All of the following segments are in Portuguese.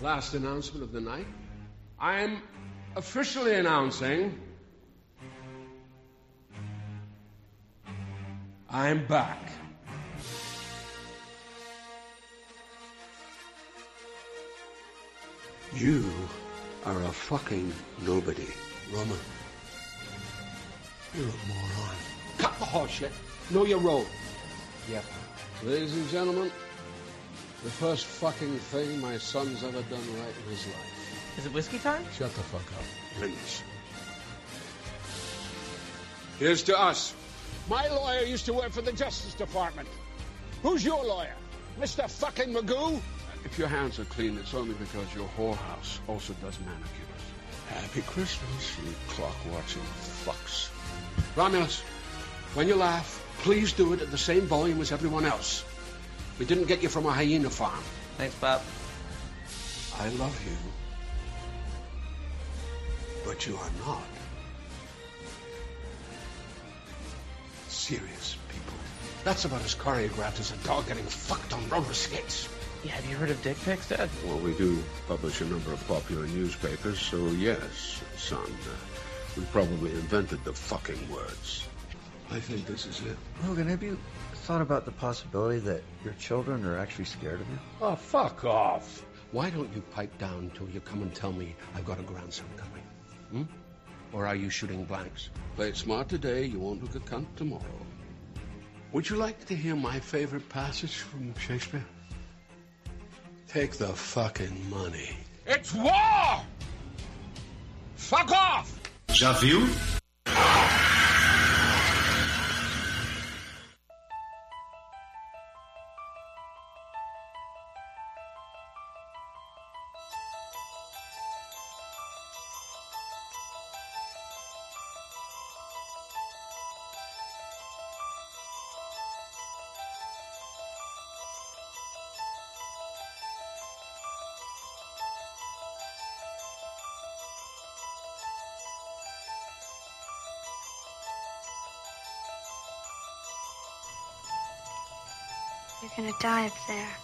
Last announcement of the night. I'm officially announcing I'm back. You are a fucking nobody. Roman. You're a moron. Cut the horseshit. Know your role. Yep. Ladies and gentlemen, the first fucking thing my son's ever done right in his life. Is it whiskey time? Shut the fuck up, please. Here's to us. My lawyer used to work for the Justice Department. Who's your lawyer? Mr. fucking Magoo? If your hands are clean, it's only because your whorehouse also does manicures. Happy Christmas, you clock-watching fucks. Romulus, when you laugh, please do it at the same volume as everyone else. We didn't get you from a hyena farm. Thanks, Bob. I love you. But you are not. Serious people. That's about as choreographed as a dog getting fucked on roller skates. Yeah, have you heard of dick pics, Dad? Well, we do publish a number of popular newspapers, so yes, son. Uh, we probably invented the fucking words. I think this is it. Logan, have you thought about the possibility that your children are actually scared of you? Oh, fuck off. Why don't you pipe down till you come and tell me I've got a grandson coming? Hmm? Or are you shooting blanks? Play it smart today, you won't look a cunt tomorrow. Would you like to hear my favorite passage from Shakespeare? Take the fucking money. It's war! Fuck off! Já viu? gonna dive there.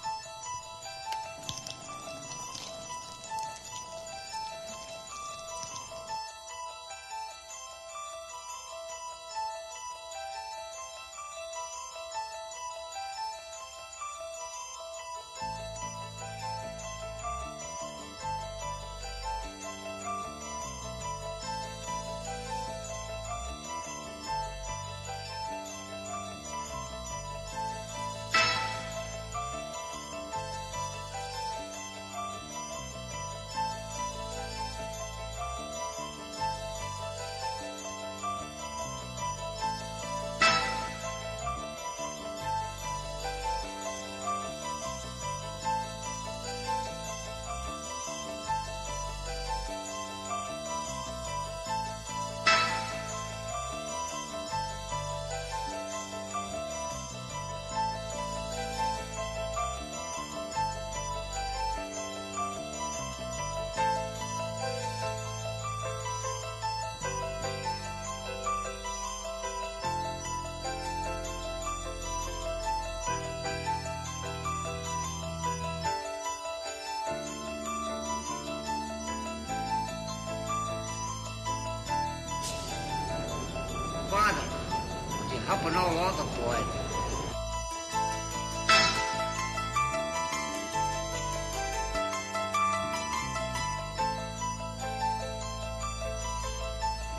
Old altar boy?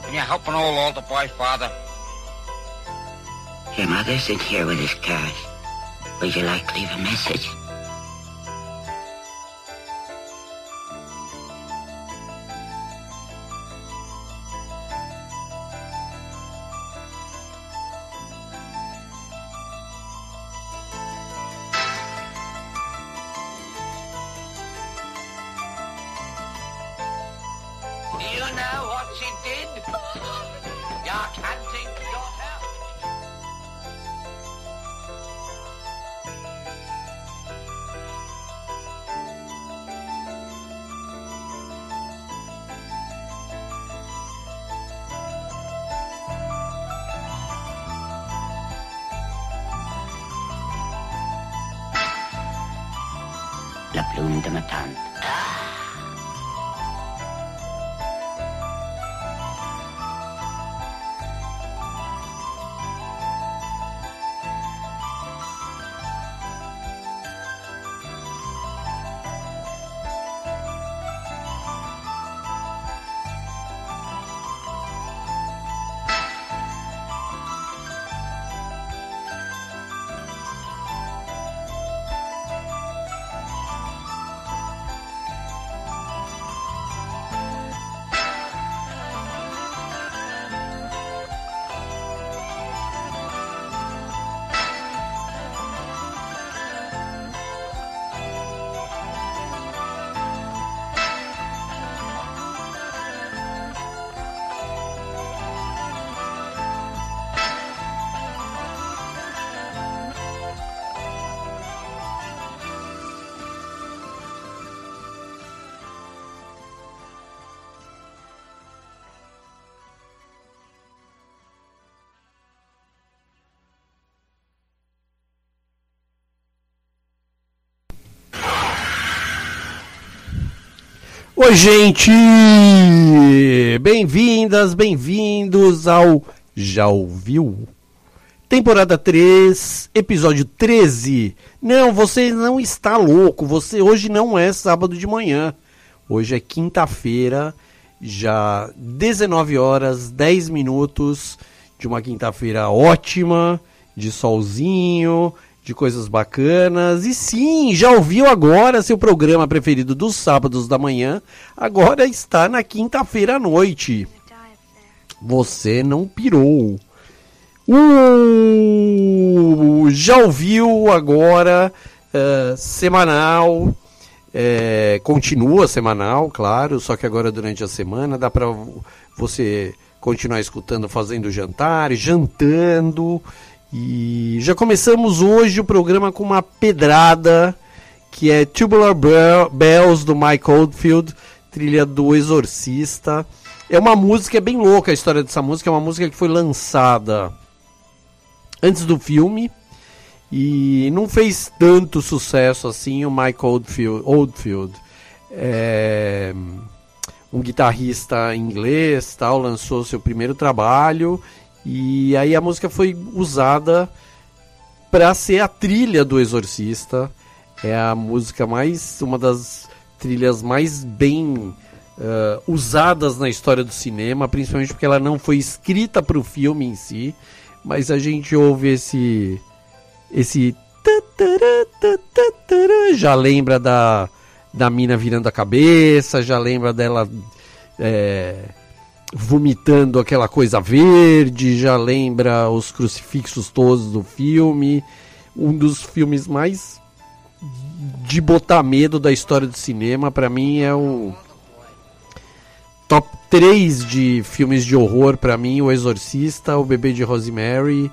Can you help an old altar boy, Father? Your mother's in here with his cash. Would you like to leave a message? Oi, gente! Bem-vindas, bem-vindos ao Já Ouviu? Temporada 3, episódio 13. Não, você não está louco. Você hoje não é sábado de manhã. Hoje é quinta-feira, já 19 horas 10 minutos de uma quinta-feira ótima, de solzinho, de coisas bacanas. E sim, já ouviu agora seu programa preferido dos sábados da manhã? Agora está na quinta-feira à noite. Você não pirou. Uh, já ouviu agora uh, semanal? É, continua semanal, claro, só que agora durante a semana dá para você continuar escutando, fazendo jantar, jantando. E já começamos hoje o programa com uma pedrada que é Tubular Bells do Mike Oldfield, trilha do Exorcista. É uma música é bem louca a história dessa música, é uma música que foi lançada antes do filme e não fez tanto sucesso assim o Mike Oldfield. Oldfield. É um guitarrista inglês, tal, lançou seu primeiro trabalho e aí a música foi usada para ser a trilha do Exorcista. É a música mais uma das trilhas mais bem uh, usadas na história do cinema, principalmente porque ela não foi escrita para o filme em si, mas a gente ouve esse esse já lembra da da mina virando a cabeça, já lembra dela é, vomitando aquela coisa verde, já lembra os crucifixos todos do filme. Um dos filmes mais de botar medo da história do cinema, para mim é o top 3 de filmes de horror para mim, O Exorcista, O Bebê de Rosemary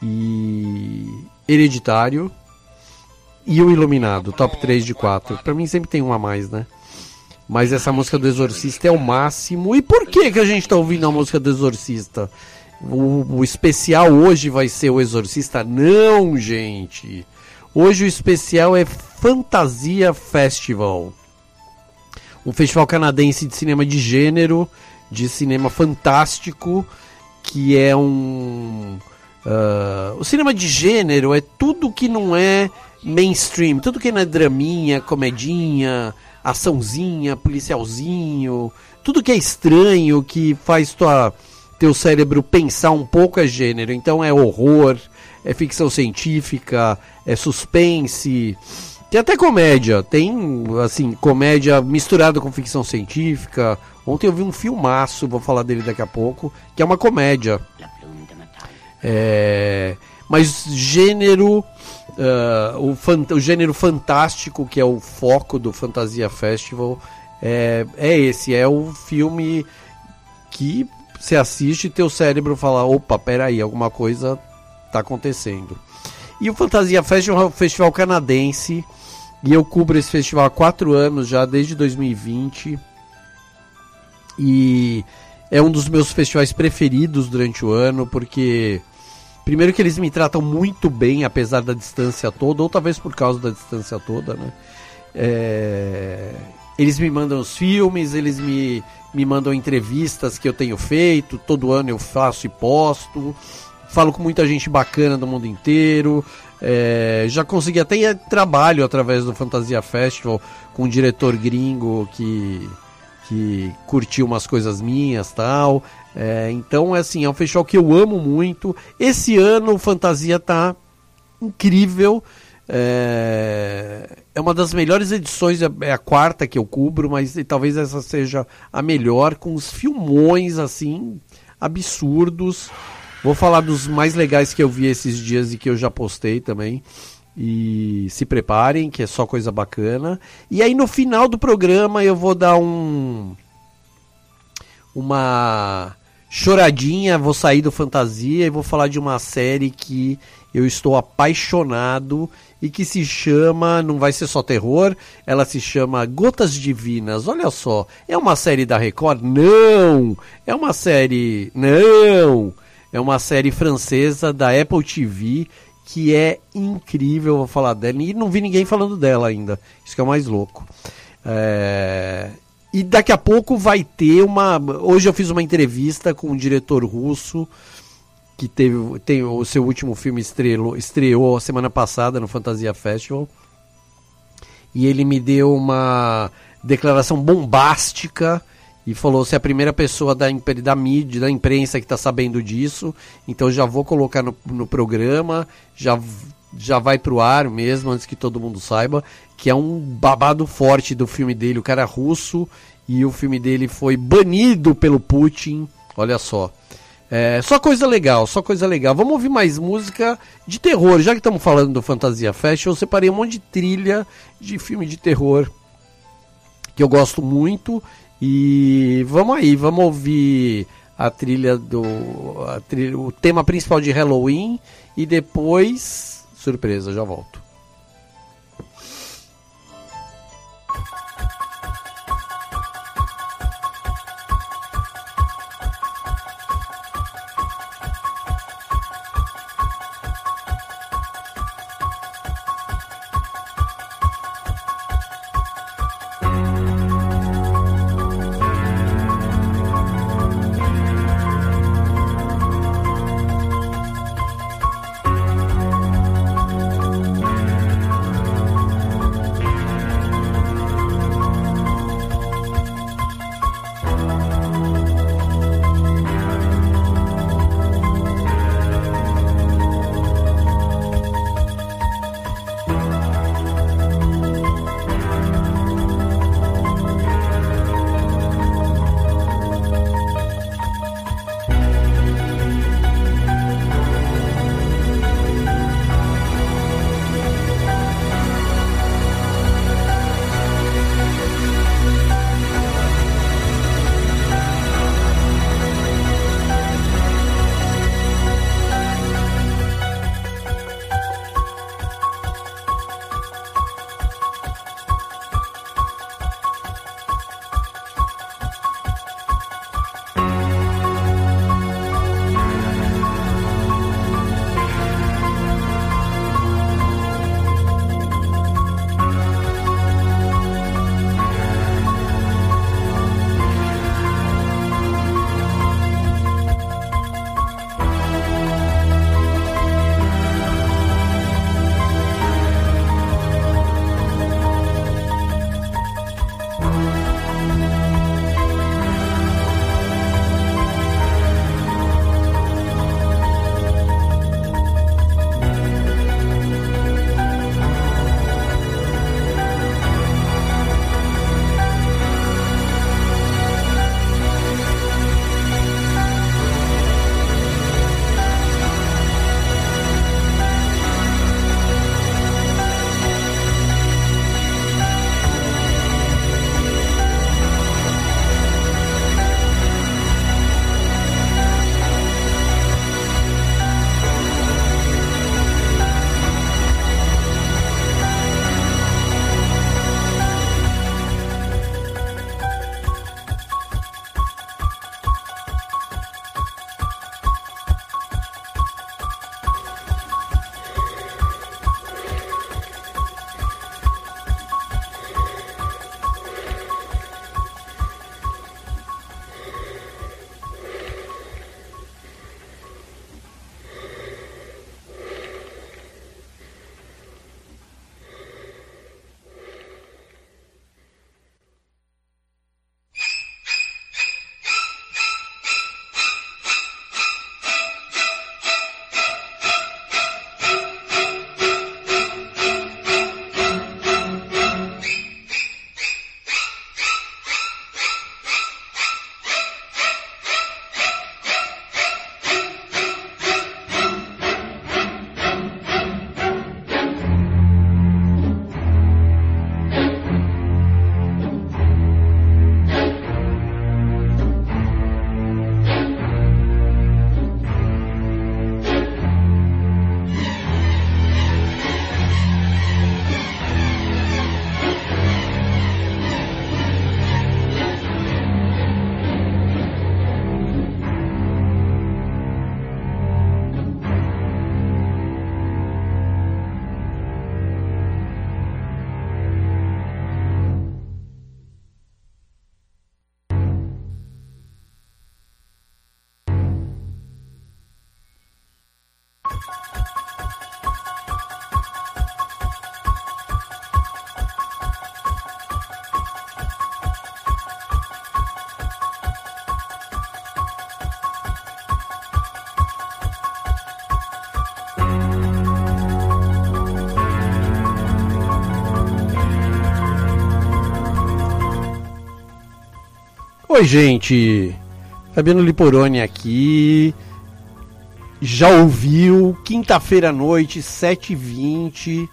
e Hereditário e o Iluminado, top 3 de 4. Para mim sempre tem um a mais, né? Mas essa música do Exorcista é o máximo. E por que, que a gente tá ouvindo a música do Exorcista? O, o especial hoje vai ser o Exorcista? Não, gente. Hoje o especial é Fantasia Festival. Um festival canadense de cinema de gênero, de cinema fantástico, que é um. Uh, o cinema de gênero é tudo que não é mainstream, tudo que não é draminha, comedinha, açãozinha, policialzinho, tudo que é estranho, que faz tua, teu cérebro pensar um pouco é gênero. Então é horror, é ficção científica, é suspense. Tem até comédia, tem assim, comédia misturada com ficção científica. Ontem eu vi um filmaço, vou falar dele daqui a pouco, que é uma comédia. É, mas gênero Uh, o, o, gênero fantástico, que é o foco do Fantasia Festival, é, é esse. É o filme que você assiste e teu cérebro fala: opa, peraí, alguma coisa está acontecendo. E o Fantasia Festival é um festival canadense. E eu cubro esse festival há quatro anos já, desde 2020. E é um dos meus festivais preferidos durante o ano, porque Primeiro que eles me tratam muito bem, apesar da distância toda, ou talvez por causa da distância toda, né? É... Eles me mandam os filmes, eles me, me mandam entrevistas que eu tenho feito, todo ano eu faço e posto. Falo com muita gente bacana do mundo inteiro. É... já consegui até trabalho através do Fantasia Festival com um diretor gringo que que curtiu umas coisas minhas tal. É, então, é assim, é um festival que eu amo muito. Esse ano, Fantasia tá incrível. É, é uma das melhores edições, é, é a quarta que eu cubro, mas talvez essa seja a melhor, com os filmões assim, absurdos. Vou falar dos mais legais que eu vi esses dias e que eu já postei também. E se preparem, que é só coisa bacana. E aí no final do programa eu vou dar um. Uma choradinha, vou sair do fantasia e vou falar de uma série que eu estou apaixonado e que se chama, não vai ser só terror, ela se chama Gotas Divinas. Olha só, é uma série da Record? Não! É uma série, não! É uma série francesa da Apple TV que é incrível, vou falar dela. E não vi ninguém falando dela ainda. Isso que é o mais louco. É... E daqui a pouco vai ter uma. Hoje eu fiz uma entrevista com um diretor russo que teve tem o seu último filme estrelou, estreou semana passada no Fantasia Festival. E ele me deu uma declaração bombástica e falou se é a primeira pessoa da, da mídia, da imprensa que está sabendo disso, então já vou colocar no, no programa, já, já vai pro ar mesmo, antes que todo mundo saiba, que é um babado forte do filme dele, o cara é russo, e o filme dele foi banido pelo Putin, olha só. É, só coisa legal, só coisa legal. Vamos ouvir mais música de terror. Já que estamos falando do Fantasia Festival, eu separei um monte de trilha de filme de terror que eu gosto muito. E vamos aí, vamos ouvir a trilha do. a trilha- o tema principal de Halloween e depois. Surpresa, já volto. Oi, gente. Fabiano Liporoni aqui. Já ouviu? Quinta-feira à noite, 7h20,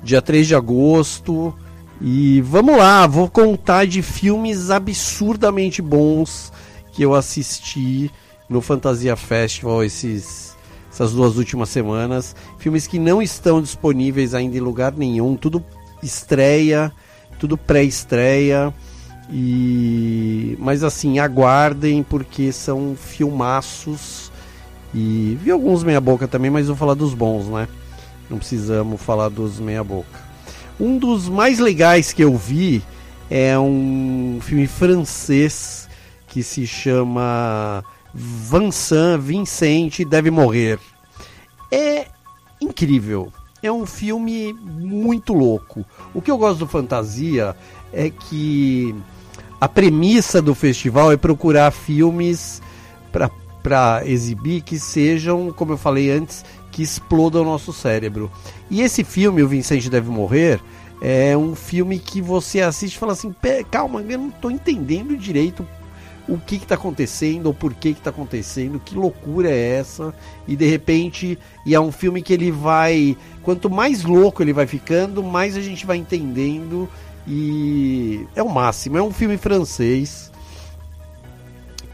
dia 3 de agosto. E vamos lá, vou contar de filmes absurdamente bons que eu assisti no Fantasia Festival esses, essas duas últimas semanas. Filmes que não estão disponíveis ainda em lugar nenhum, tudo estreia, tudo pré-estreia. E mas assim, aguardem porque são filmaços e vi alguns meia boca também, mas vou falar dos bons, né? Não precisamos falar dos meia boca. Um dos mais legais que eu vi é um filme francês que se chama Vincent Vincent deve morrer. É incrível. É um filme muito louco. O que eu gosto do fantasia é que a premissa do festival é procurar filmes para exibir que sejam, como eu falei antes, que explodam o nosso cérebro. E esse filme, O Vicente Deve Morrer, é um filme que você assiste e fala assim: calma, eu não estou entendendo direito o que está acontecendo ou por que está acontecendo, que loucura é essa? E de repente, e é um filme que ele vai, quanto mais louco ele vai ficando, mais a gente vai entendendo e é o máximo. É um filme francês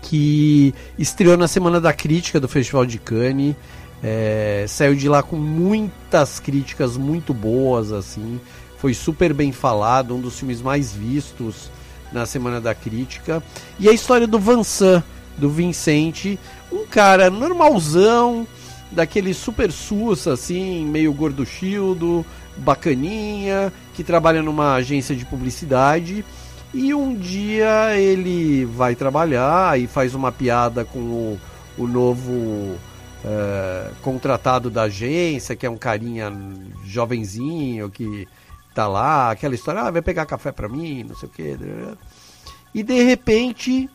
que estreou na Semana da Crítica do Festival de Cannes. É, saiu de lá com muitas críticas muito boas, assim. Foi super bem falado, um dos filmes mais vistos na Semana da Crítica. E a história do Vincent, do Vincente, um cara normalzão, daquele super sussa, assim, meio gorduchildo, bacaninha, que trabalha numa agência de publicidade. E um dia ele vai trabalhar e faz uma piada com o, o novo é, contratado da agência, que é um carinha jovenzinho que tá lá, aquela história, ah, vai pegar café pra mim, não sei o que. E de repente,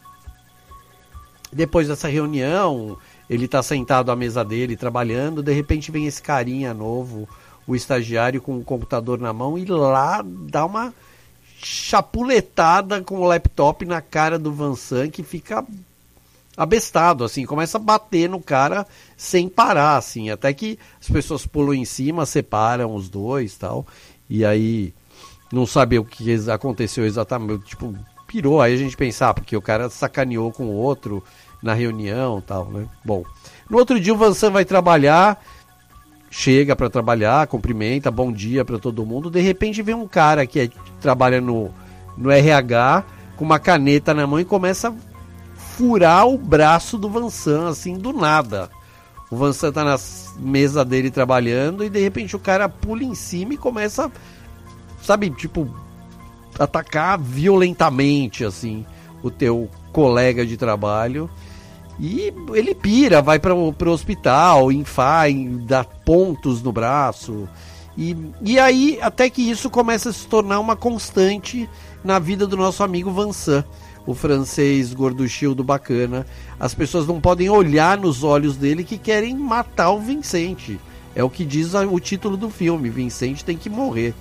depois dessa reunião, ele tá sentado à mesa dele trabalhando, de repente vem esse carinha novo o estagiário com o computador na mão e lá dá uma chapuletada com o laptop na cara do Vansan que fica abestado, assim, começa a bater no cara sem parar, assim, até que as pessoas pulam em cima, separam os dois tal, e aí não sabe o que aconteceu exatamente, tipo, pirou, aí a gente pensar, ah, porque o cara sacaneou com o outro na reunião tal, né? Bom, no outro dia o Vansan vai trabalhar, chega para trabalhar, cumprimenta, bom dia para todo mundo. De repente vem um cara que é, trabalha no, no RH com uma caneta na mão e começa a furar o braço do Vansan, assim, do nada. O Vansan tá na mesa dele trabalhando e de repente o cara pula em cima e começa, sabe, tipo, atacar violentamente, assim, o teu colega de trabalho. E ele pira, vai para o hospital, infai, dá pontos no braço. E, e aí, até que isso começa a se tornar uma constante na vida do nosso amigo Vansan, o francês gorduchildo bacana. As pessoas não podem olhar nos olhos dele que querem matar o Vincente. É o que diz o título do filme: Vincente tem que morrer.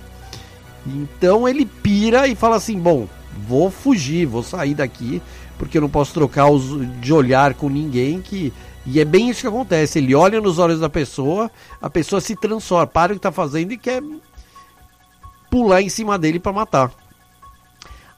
Então ele pira e fala assim: Bom, vou fugir, vou sair daqui, porque eu não posso trocar os, de olhar com ninguém que e é bem isso que acontece. Ele olha nos olhos da pessoa, a pessoa se transforma, para o que está fazendo e quer pular em cima dele para matar.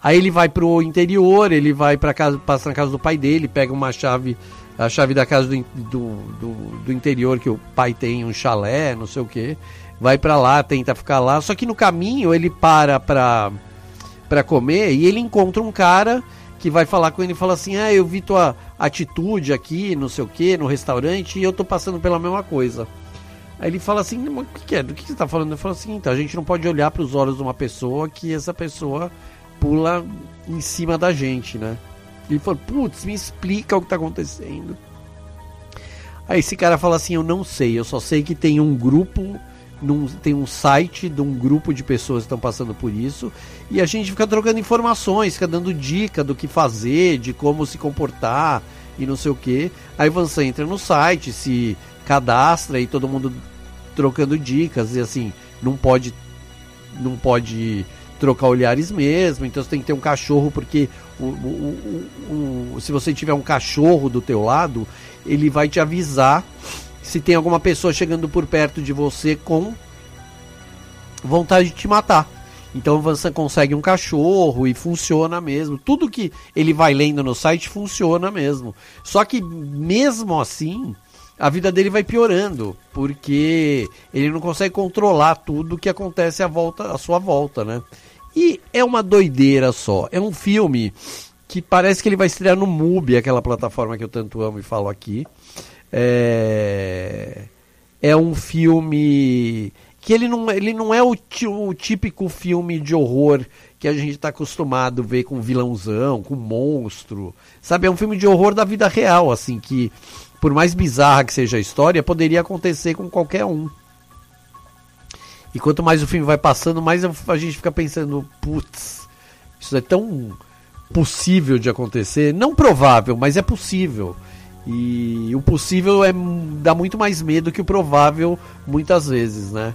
Aí ele vai pro interior, ele vai para casa, passa na casa do pai dele, pega uma chave, a chave da casa do, do, do, do interior que o pai tem um chalé, não sei o que, vai para lá, tenta ficar lá. Só que no caminho ele para para comer e ele encontra um cara que vai falar com ele e fala assim: Ah, eu vi tua atitude aqui, não sei o que, no restaurante, e eu tô passando pela mesma coisa. Aí ele fala assim: O que, que é? Do que você tá falando? Ele fala assim: Então, a gente não pode olhar para os olhos de uma pessoa que essa pessoa pula em cima da gente, né? Ele falou: Putz, me explica o que tá acontecendo. Aí esse cara fala assim: Eu não sei, eu só sei que tem um grupo, num, tem um site de um grupo de pessoas que estão passando por isso, e a gente fica trocando informações, fica dando dica do que fazer, de como se comportar e não sei o que. Aí você entra no site, se cadastra e todo mundo trocando dicas, e assim, não pode. Não pode trocar olhares mesmo, então você tem que ter um cachorro, porque o, o, o, se você tiver um cachorro do teu lado, ele vai te avisar se tem alguma pessoa chegando por perto de você com vontade de te matar. Então você consegue um cachorro e funciona mesmo. Tudo que ele vai lendo no site funciona mesmo. Só que mesmo assim, a vida dele vai piorando, porque ele não consegue controlar tudo que acontece à volta, à sua volta, né? E é uma doideira só. É um filme que parece que ele vai estrear no MUBI, aquela plataforma que eu tanto amo e falo aqui. É, é um filme que ele não, ele não é o, o típico filme de horror que a gente está acostumado a ver com vilãozão, com monstro. Sabe, é um filme de horror da vida real, assim, que por mais bizarra que seja a história, poderia acontecer com qualquer um. E quanto mais o filme vai passando, mais a gente fica pensando, putz, isso é tão possível de acontecer. Não provável, mas é possível. E o possível é dá muito mais medo que o provável muitas vezes, né?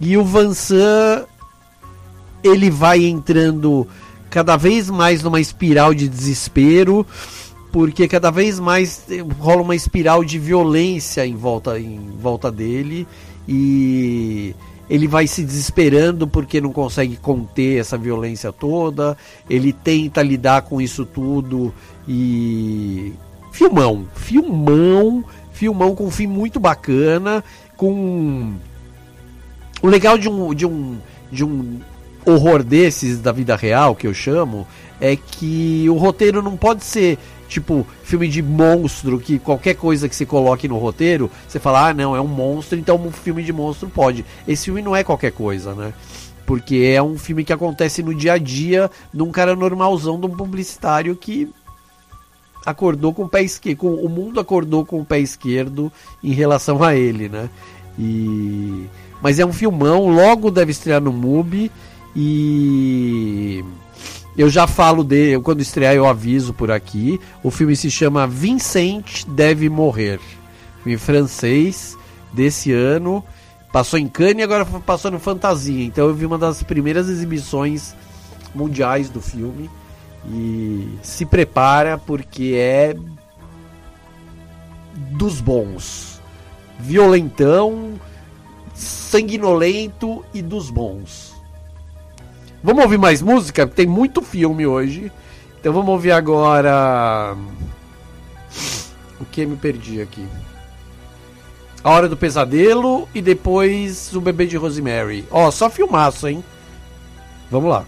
E o Vansan ele vai entrando cada vez mais numa espiral de desespero, porque cada vez mais rola uma espiral de violência em volta em volta dele e ele vai se desesperando porque não consegue conter essa violência toda, ele tenta lidar com isso tudo e. Filmão, filmão, filmão com um fim muito bacana, com. O legal de um, de um, de um horror desses da vida real, que eu chamo, é que o roteiro não pode ser tipo filme de monstro, que qualquer coisa que você coloque no roteiro, você fala, ah, não, é um monstro, então um filme de monstro pode. Esse filme não é qualquer coisa, né? Porque é um filme que acontece no dia a dia de um cara normalzão, de um publicitário que acordou com o pé esquerdo, o mundo acordou com o pé esquerdo em relação a ele, né? E mas é um filmão, logo deve estrear no MUBI e eu já falo dele, quando estrear eu aviso por aqui. O filme se chama Vincent Deve Morrer. Filme francês desse ano. Passou em Cannes e agora passou no Fantasia. Então eu vi uma das primeiras exibições mundiais do filme. E se prepara porque é dos bons. Violentão, sanguinolento e dos bons. Vamos ouvir mais música? Tem muito filme hoje. Então vamos ouvir agora. O que me perdi aqui? A Hora do Pesadelo e depois O Bebê de Rosemary. Ó, só filmaço, hein? Vamos lá.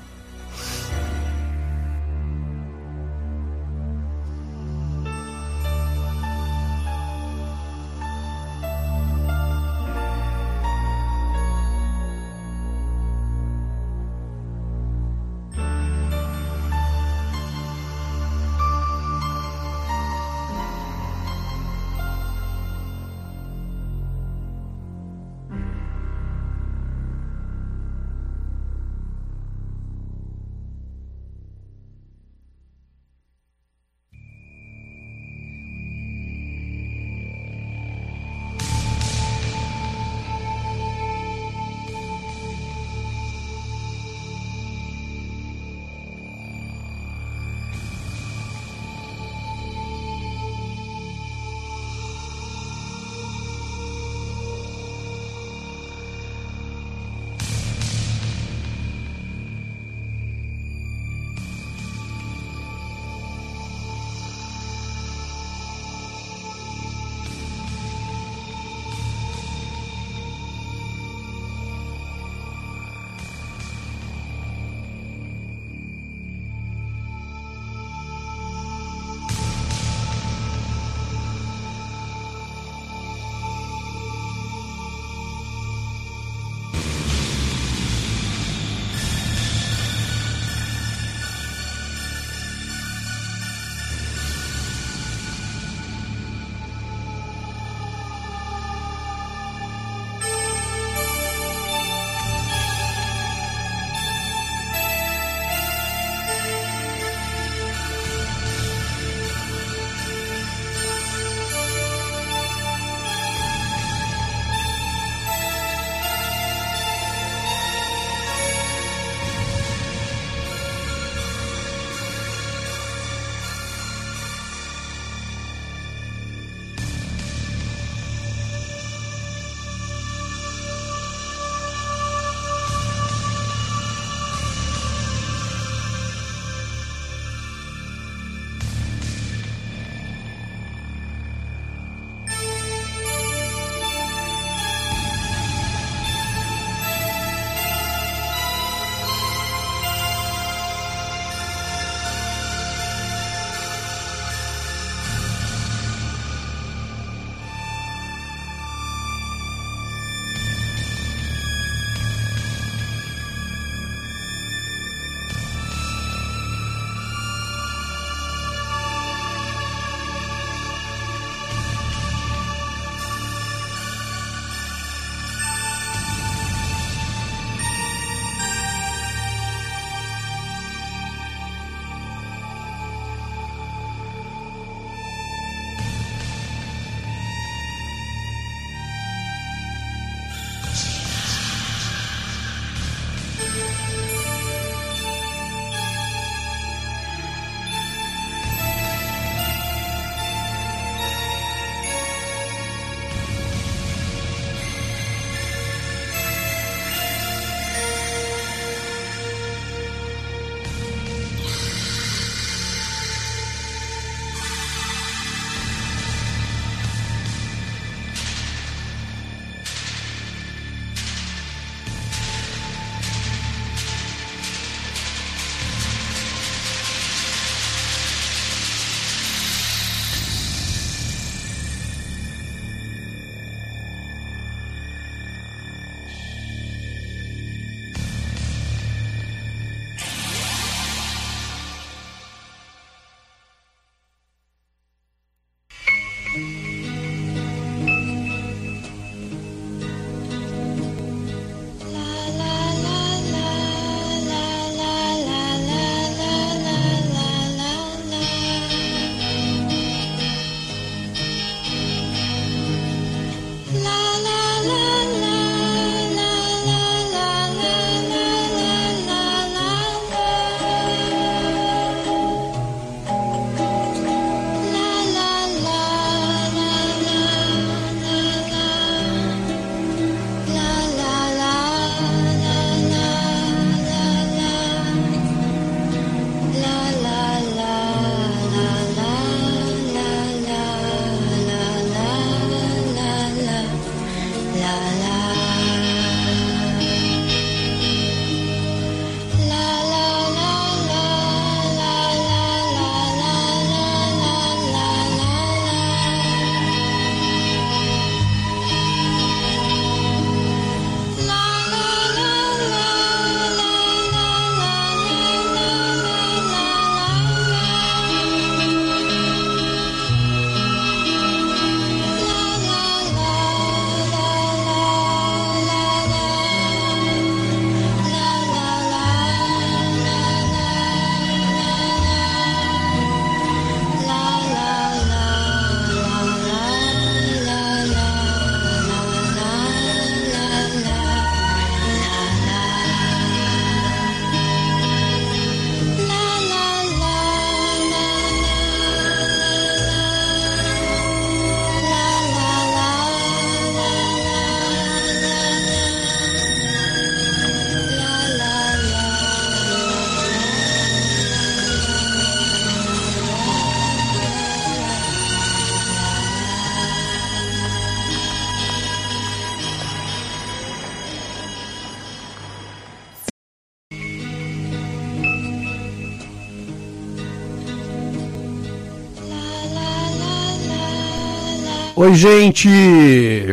Oi, gente!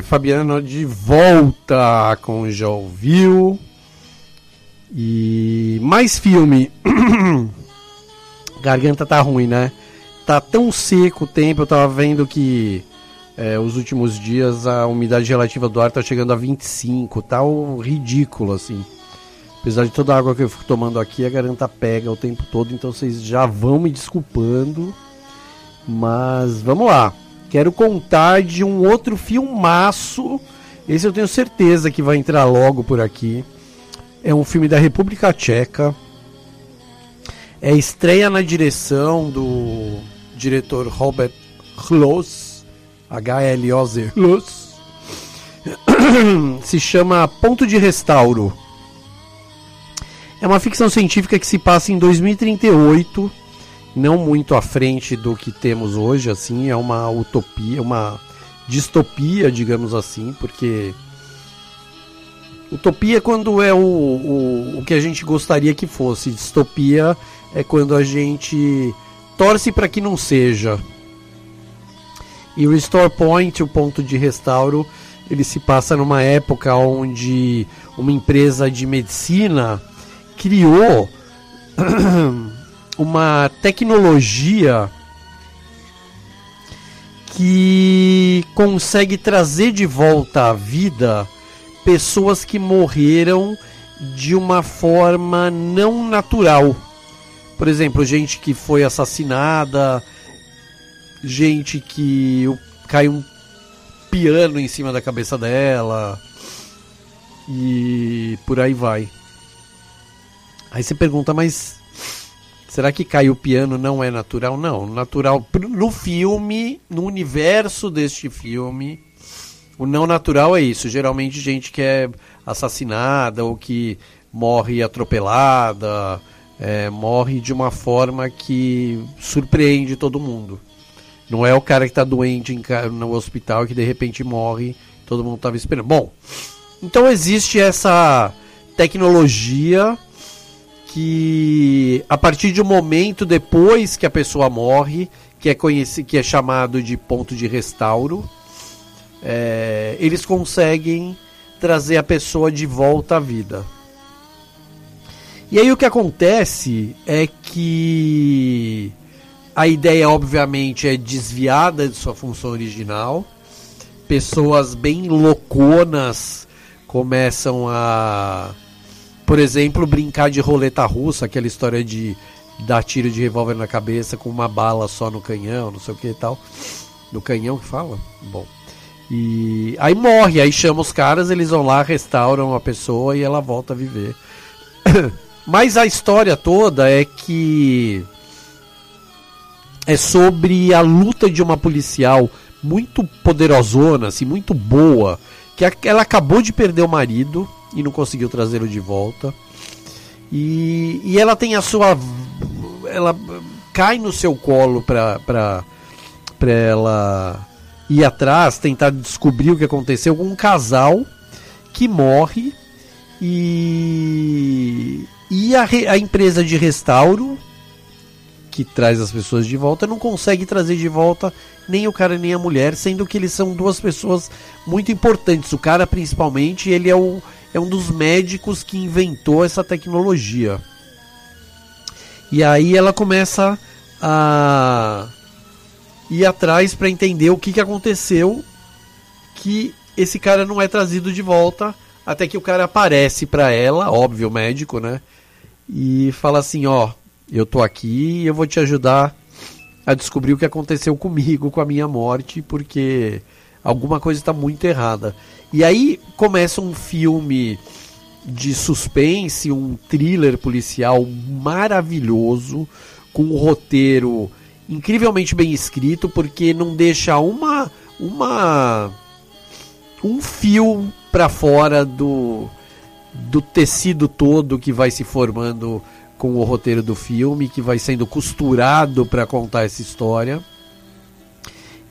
Fabiano de volta com Já Ouviu. E mais filme. Garganta tá ruim, né? Tá tão seco o tempo, eu tava vendo que é, os últimos dias a umidade relativa do ar tá chegando a 25, tá um ridículo assim. Apesar de toda a água que eu fico tomando aqui, a garganta pega o tempo todo, então vocês já vão me desculpando. Mas vamos lá. Quero contar de um outro filmaço. Esse eu tenho certeza que vai entrar logo por aqui. É um filme da República Tcheca. É estreia na direção do diretor Robert Hlos, H-L-O-Z. Se chama Ponto de Restauro. É uma ficção científica que se passa em 2038, não muito à frente do que temos hoje, assim, é uma utopia, uma distopia, digamos assim, porque utopia é quando é o, o, o que a gente gostaria que fosse, distopia é quando a gente torce para que não seja. E o Restore Point, o ponto de restauro, ele se passa numa época onde uma empresa de medicina criou uma tecnologia que consegue trazer de volta à vida pessoas que morreram de uma forma não natural. Por exemplo, gente que foi assassinada, gente que caiu um piano em cima da cabeça dela e por aí vai. Aí você pergunta, mas será que cair o piano não é natural? Não, natural no filme, no universo deste filme, o não natural é isso. Geralmente gente que é assassinada ou que morre atropelada, é, morre de uma forma que surpreende todo mundo. Não é o cara que está doente em, no hospital que de repente morre, todo mundo estava esperando. Bom, então existe essa tecnologia que a partir de um momento depois que a pessoa morre, que é conhecido, que é chamado de ponto de restauro, é, eles conseguem trazer a pessoa de volta à vida. E aí o que acontece é que a ideia, obviamente, é desviada de sua função original. Pessoas bem louconas começam a por exemplo, brincar de roleta russa, aquela história de dar tiro de revólver na cabeça com uma bala só no canhão, não sei o que e tal. No canhão que fala? Bom. E aí morre, aí chama os caras, eles vão lá, restauram a pessoa e ela volta a viver. Mas a história toda é que é sobre a luta de uma policial muito poderosona, assim, muito boa, que ela acabou de perder o marido e não conseguiu trazê-lo de volta. E, e ela tem a sua. Ela cai no seu colo pra, pra ela ir atrás, tentar descobrir o que aconteceu com um casal que morre e, e a, a empresa de restauro que traz as pessoas de volta não consegue trazer de volta nem o cara nem a mulher, sendo que eles são duas pessoas muito importantes. O cara, principalmente, ele é, o, é um dos médicos que inventou essa tecnologia. E aí ela começa a ir atrás para entender o que, que aconteceu que esse cara não é trazido de volta até que o cara aparece para ela, óbvio, médico, né? E fala assim, ó, eu tô aqui e eu vou te ajudar a descobrir o que aconteceu comigo, com a minha morte, porque alguma coisa está muito errada. E aí começa um filme de suspense, um thriller policial maravilhoso, com um roteiro incrivelmente bem escrito, porque não deixa uma uma um fio para fora do do tecido todo que vai se formando com o roteiro do filme, que vai sendo costurado para contar essa história.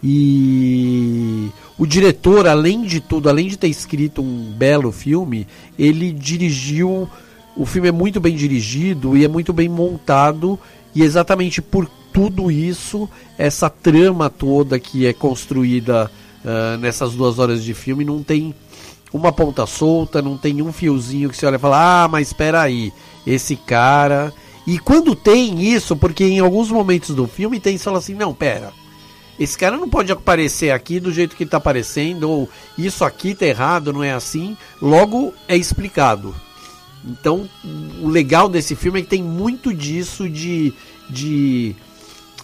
E o diretor, além de tudo, além de ter escrito um belo filme, ele dirigiu. O filme é muito bem dirigido e é muito bem montado, e exatamente por tudo isso, essa trama toda que é construída ah, nessas duas horas de filme. Não tem uma ponta solta, não tem um fiozinho que você olha e fala, ah, mas espera aí, esse cara. E quando tem isso, porque em alguns momentos do filme tem, você fala assim, não, pera. Esse cara não pode aparecer aqui do jeito que ele tá aparecendo, ou isso aqui tá errado, não é assim. Logo é explicado. Então, o legal desse filme é que tem muito disso de. de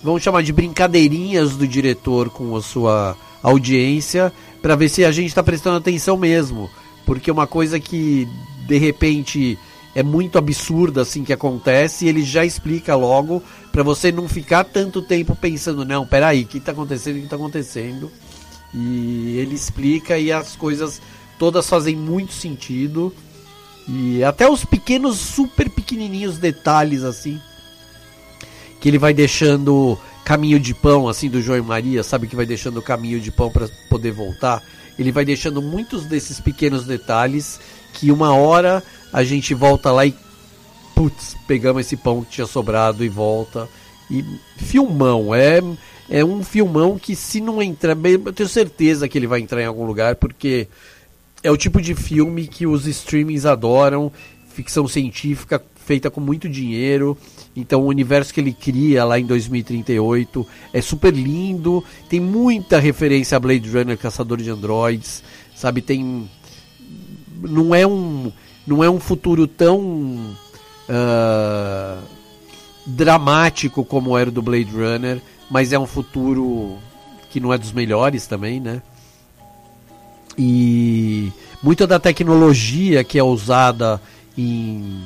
vamos chamar de brincadeirinhas do diretor com a sua audiência, para ver se a gente está prestando atenção mesmo. Porque uma coisa que de repente é muito absurda assim que acontece, ele já explica logo para você não ficar tanto tempo pensando, não, peraí, o que está acontecendo, o que está acontecendo. E ele explica e as coisas todas fazem muito sentido. E até os pequenos, super pequenininhos detalhes assim, que ele vai deixando caminho de pão assim do João e Maria, sabe que vai deixando caminho de pão para poder voltar. Ele vai deixando muitos desses pequenos detalhes que uma hora a gente volta lá e putz, pegamos esse pão que tinha sobrado e volta. E filmão, é é um filmão que se não entrar, eu tenho certeza que ele vai entrar em algum lugar porque é o tipo de filme que os streamings adoram, ficção científica feita com muito dinheiro. Então o universo que ele cria lá em 2038 é super lindo, tem muita referência a Blade Runner, Caçador de Androids, sabe? Tem não é um não é um futuro tão uh, dramático como era o do Blade Runner, mas é um futuro que não é dos melhores também, né? E muita da tecnologia que é usada em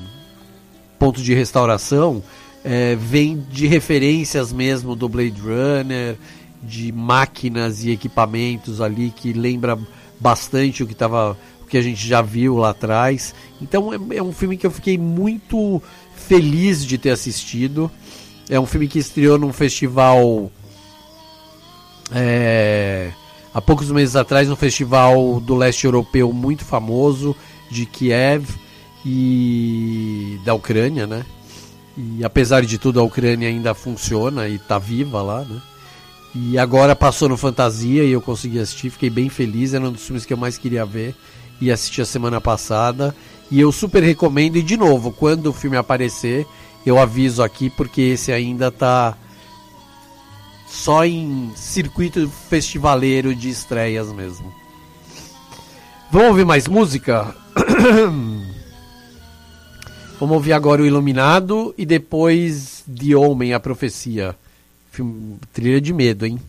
pontos de restauração é, vem de referências mesmo do Blade Runner, de máquinas e equipamentos ali que lembra bastante o que tava, o que a gente já viu lá atrás. Então é, é um filme que eu fiquei muito feliz de ter assistido. É um filme que estreou num festival é, há poucos meses atrás, num festival do leste europeu muito famoso de Kiev e da Ucrânia, né? E apesar de tudo, a Ucrânia ainda funciona e está viva lá, né? E agora passou no Fantasia e eu consegui assistir, fiquei bem feliz, era um dos filmes que eu mais queria ver e assisti a semana passada. E eu super recomendo, e de novo, quando o filme aparecer, eu aviso aqui, porque esse ainda tá só em circuito festivaleiro de estreias mesmo. Vamos ouvir mais música? Vamos ouvir agora o Iluminado e depois The Homem, a Profecia. Filme, trilha de medo, hein?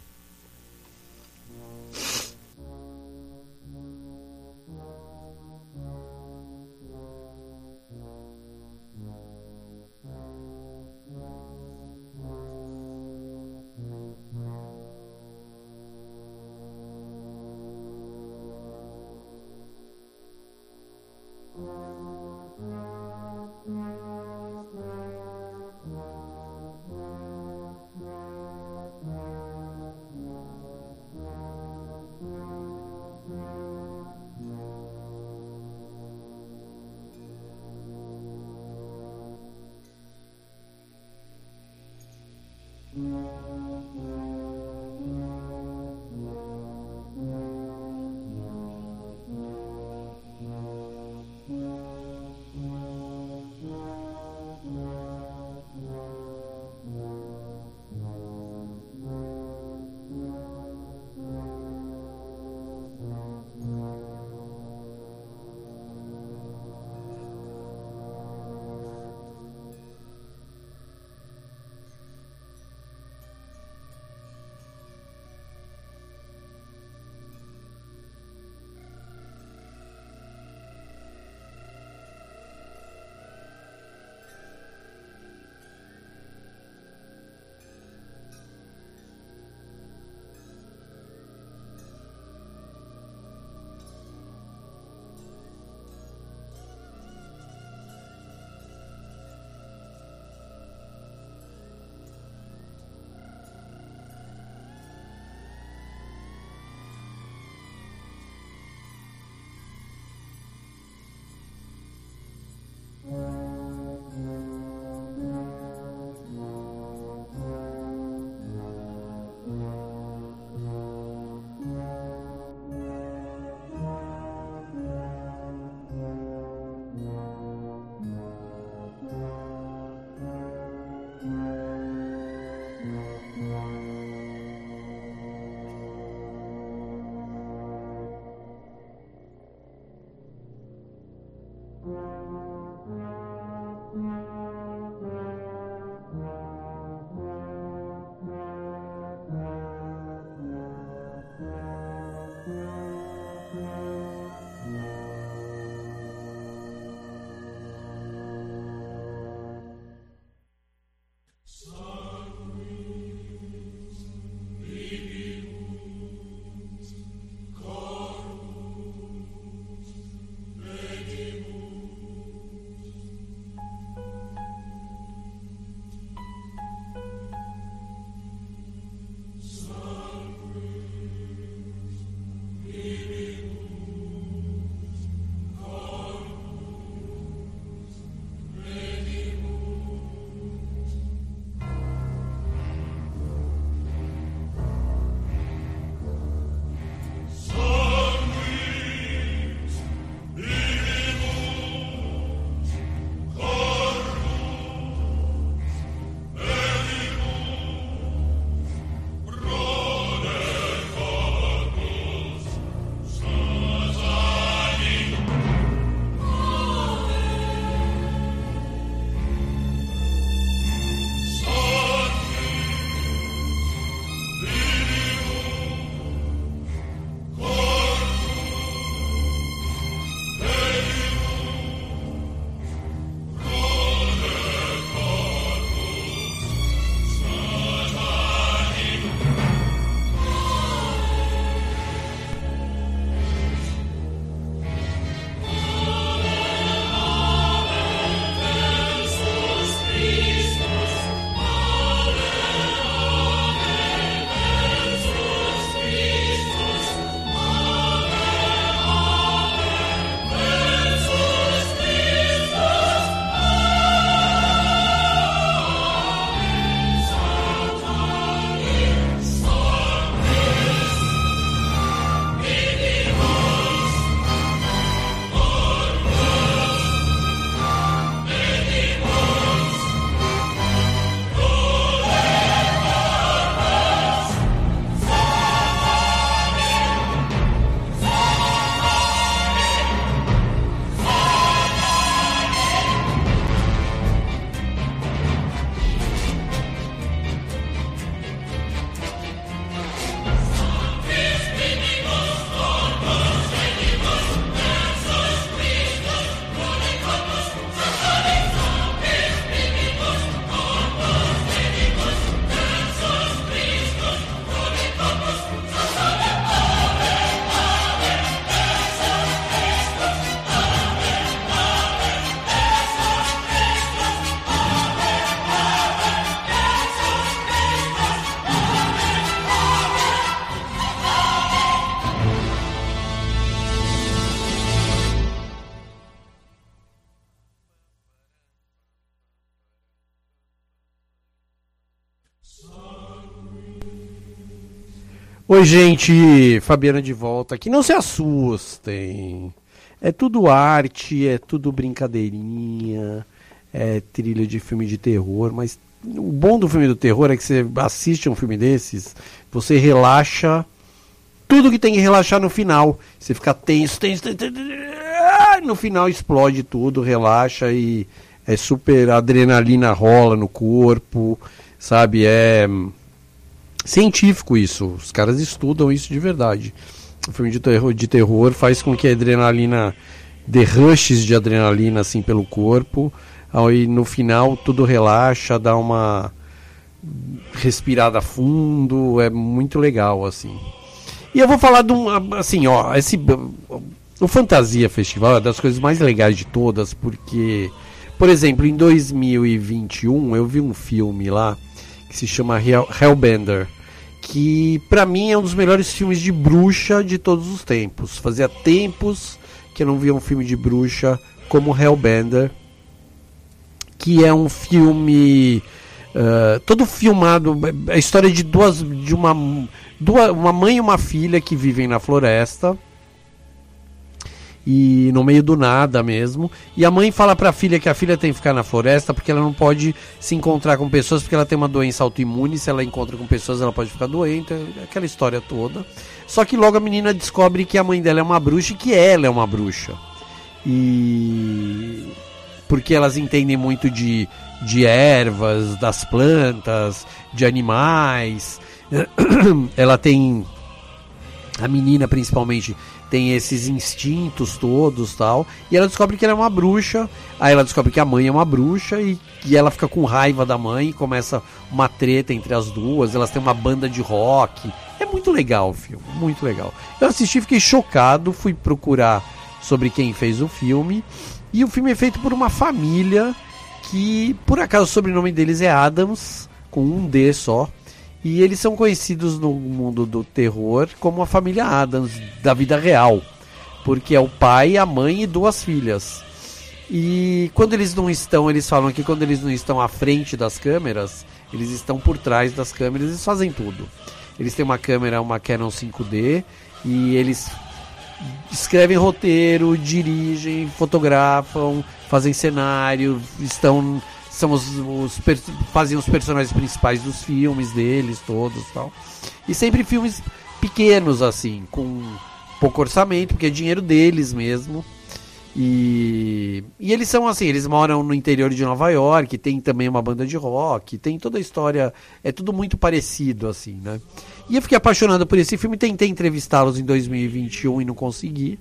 Oi, gente, Fabiana de volta aqui. Não se assustem. É tudo arte, é tudo brincadeirinha, é trilha de filme de terror, mas o bom do filme do terror é que você assiste um filme desses, você relaxa tudo que tem que relaxar no final. Você fica tenso, tenso, tenso, tenso, no final explode tudo, relaxa e é super adrenalina rola no corpo, sabe? É científico isso. Os caras estudam isso de verdade. O filme de terror, de terror faz com que a adrenalina dê rushes de adrenalina assim pelo corpo. Aí no final tudo relaxa, dá uma respirada fundo, é muito legal assim. E eu vou falar de um assim, ó, esse o Fantasia Festival é das coisas mais legais de todas, porque por exemplo, em 2021 eu vi um filme lá que se chama Hell, Hellbender, que para mim é um dos melhores filmes de bruxa de todos os tempos. Fazia tempos que eu não via um filme de bruxa como Hellbender, que é um filme uh, todo filmado, a história de duas de uma, duas uma mãe e uma filha que vivem na floresta e no meio do nada mesmo. E a mãe fala para a filha que a filha tem que ficar na floresta porque ela não pode se encontrar com pessoas porque ela tem uma doença autoimune. Se ela encontra com pessoas, ela pode ficar doente. Aquela história toda. Só que logo a menina descobre que a mãe dela é uma bruxa e que ela é uma bruxa. E porque elas entendem muito de, de ervas, das plantas, de animais. ela tem a menina principalmente tem esses instintos todos tal. E ela descobre que ela é uma bruxa. Aí ela descobre que a mãe é uma bruxa e, e ela fica com raiva da mãe. E começa uma treta entre as duas. Elas têm uma banda de rock. É muito legal o filme, muito legal. Eu assisti, fiquei chocado, fui procurar sobre quem fez o filme. E o filme é feito por uma família que, por acaso, o sobrenome deles é Adams, com um D só. E eles são conhecidos no mundo do terror como a família Adams da vida real, porque é o pai, a mãe e duas filhas. E quando eles não estão, eles falam que quando eles não estão à frente das câmeras, eles estão por trás das câmeras, eles fazem tudo. Eles têm uma câmera, uma Canon 5D, e eles escrevem roteiro, dirigem, fotografam, fazem cenário, estão são os, os fazem os personagens principais dos filmes deles todos tal. E sempre filmes pequenos assim com pouco orçamento porque é dinheiro deles mesmo. E, e eles são assim eles moram no interior de Nova York tem também uma banda de rock tem toda a história é tudo muito parecido assim né? E eu fiquei apaixonado por esse filme tentei entrevistá-los em 2021 e não consegui.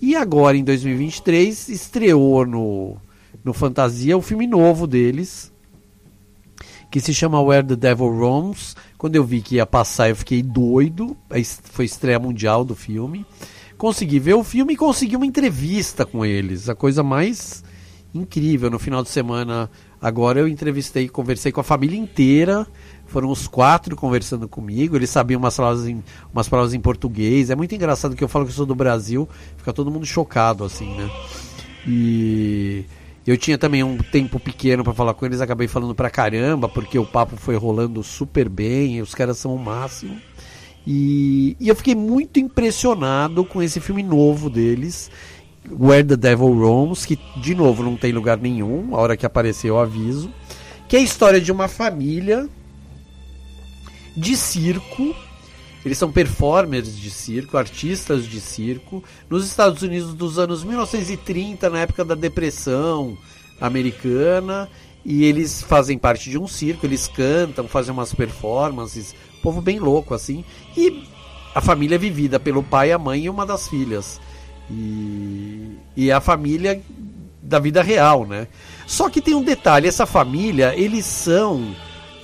E agora em 2023 estreou no no Fantasia, o filme novo deles, que se chama Where the Devil Roams. Quando eu vi que ia passar, eu fiquei doido. Foi estreia mundial do filme. Consegui ver o filme e consegui uma entrevista com eles. A coisa mais incrível. No final de semana, agora eu entrevistei, conversei com a família inteira. Foram os quatro conversando comigo. Eles sabiam umas palavras em, umas palavras em português. É muito engraçado que eu falo que eu sou do Brasil. Fica todo mundo chocado, assim, né? E eu tinha também um tempo pequeno para falar com eles, acabei falando pra caramba, porque o papo foi rolando super bem, os caras são o máximo. E, e eu fiquei muito impressionado com esse filme novo deles, Where the Devil Roams, que de novo não tem lugar nenhum, a hora que aparecer eu aviso, que é a história de uma família de circo eles são performers de circo, artistas de circo, nos Estados Unidos dos anos 1930, na época da depressão americana, e eles fazem parte de um circo, eles cantam, fazem umas performances, povo bem louco assim, e a família é vivida pelo pai, a mãe e uma das filhas. E, e é a família da vida real, né? Só que tem um detalhe, essa família, eles são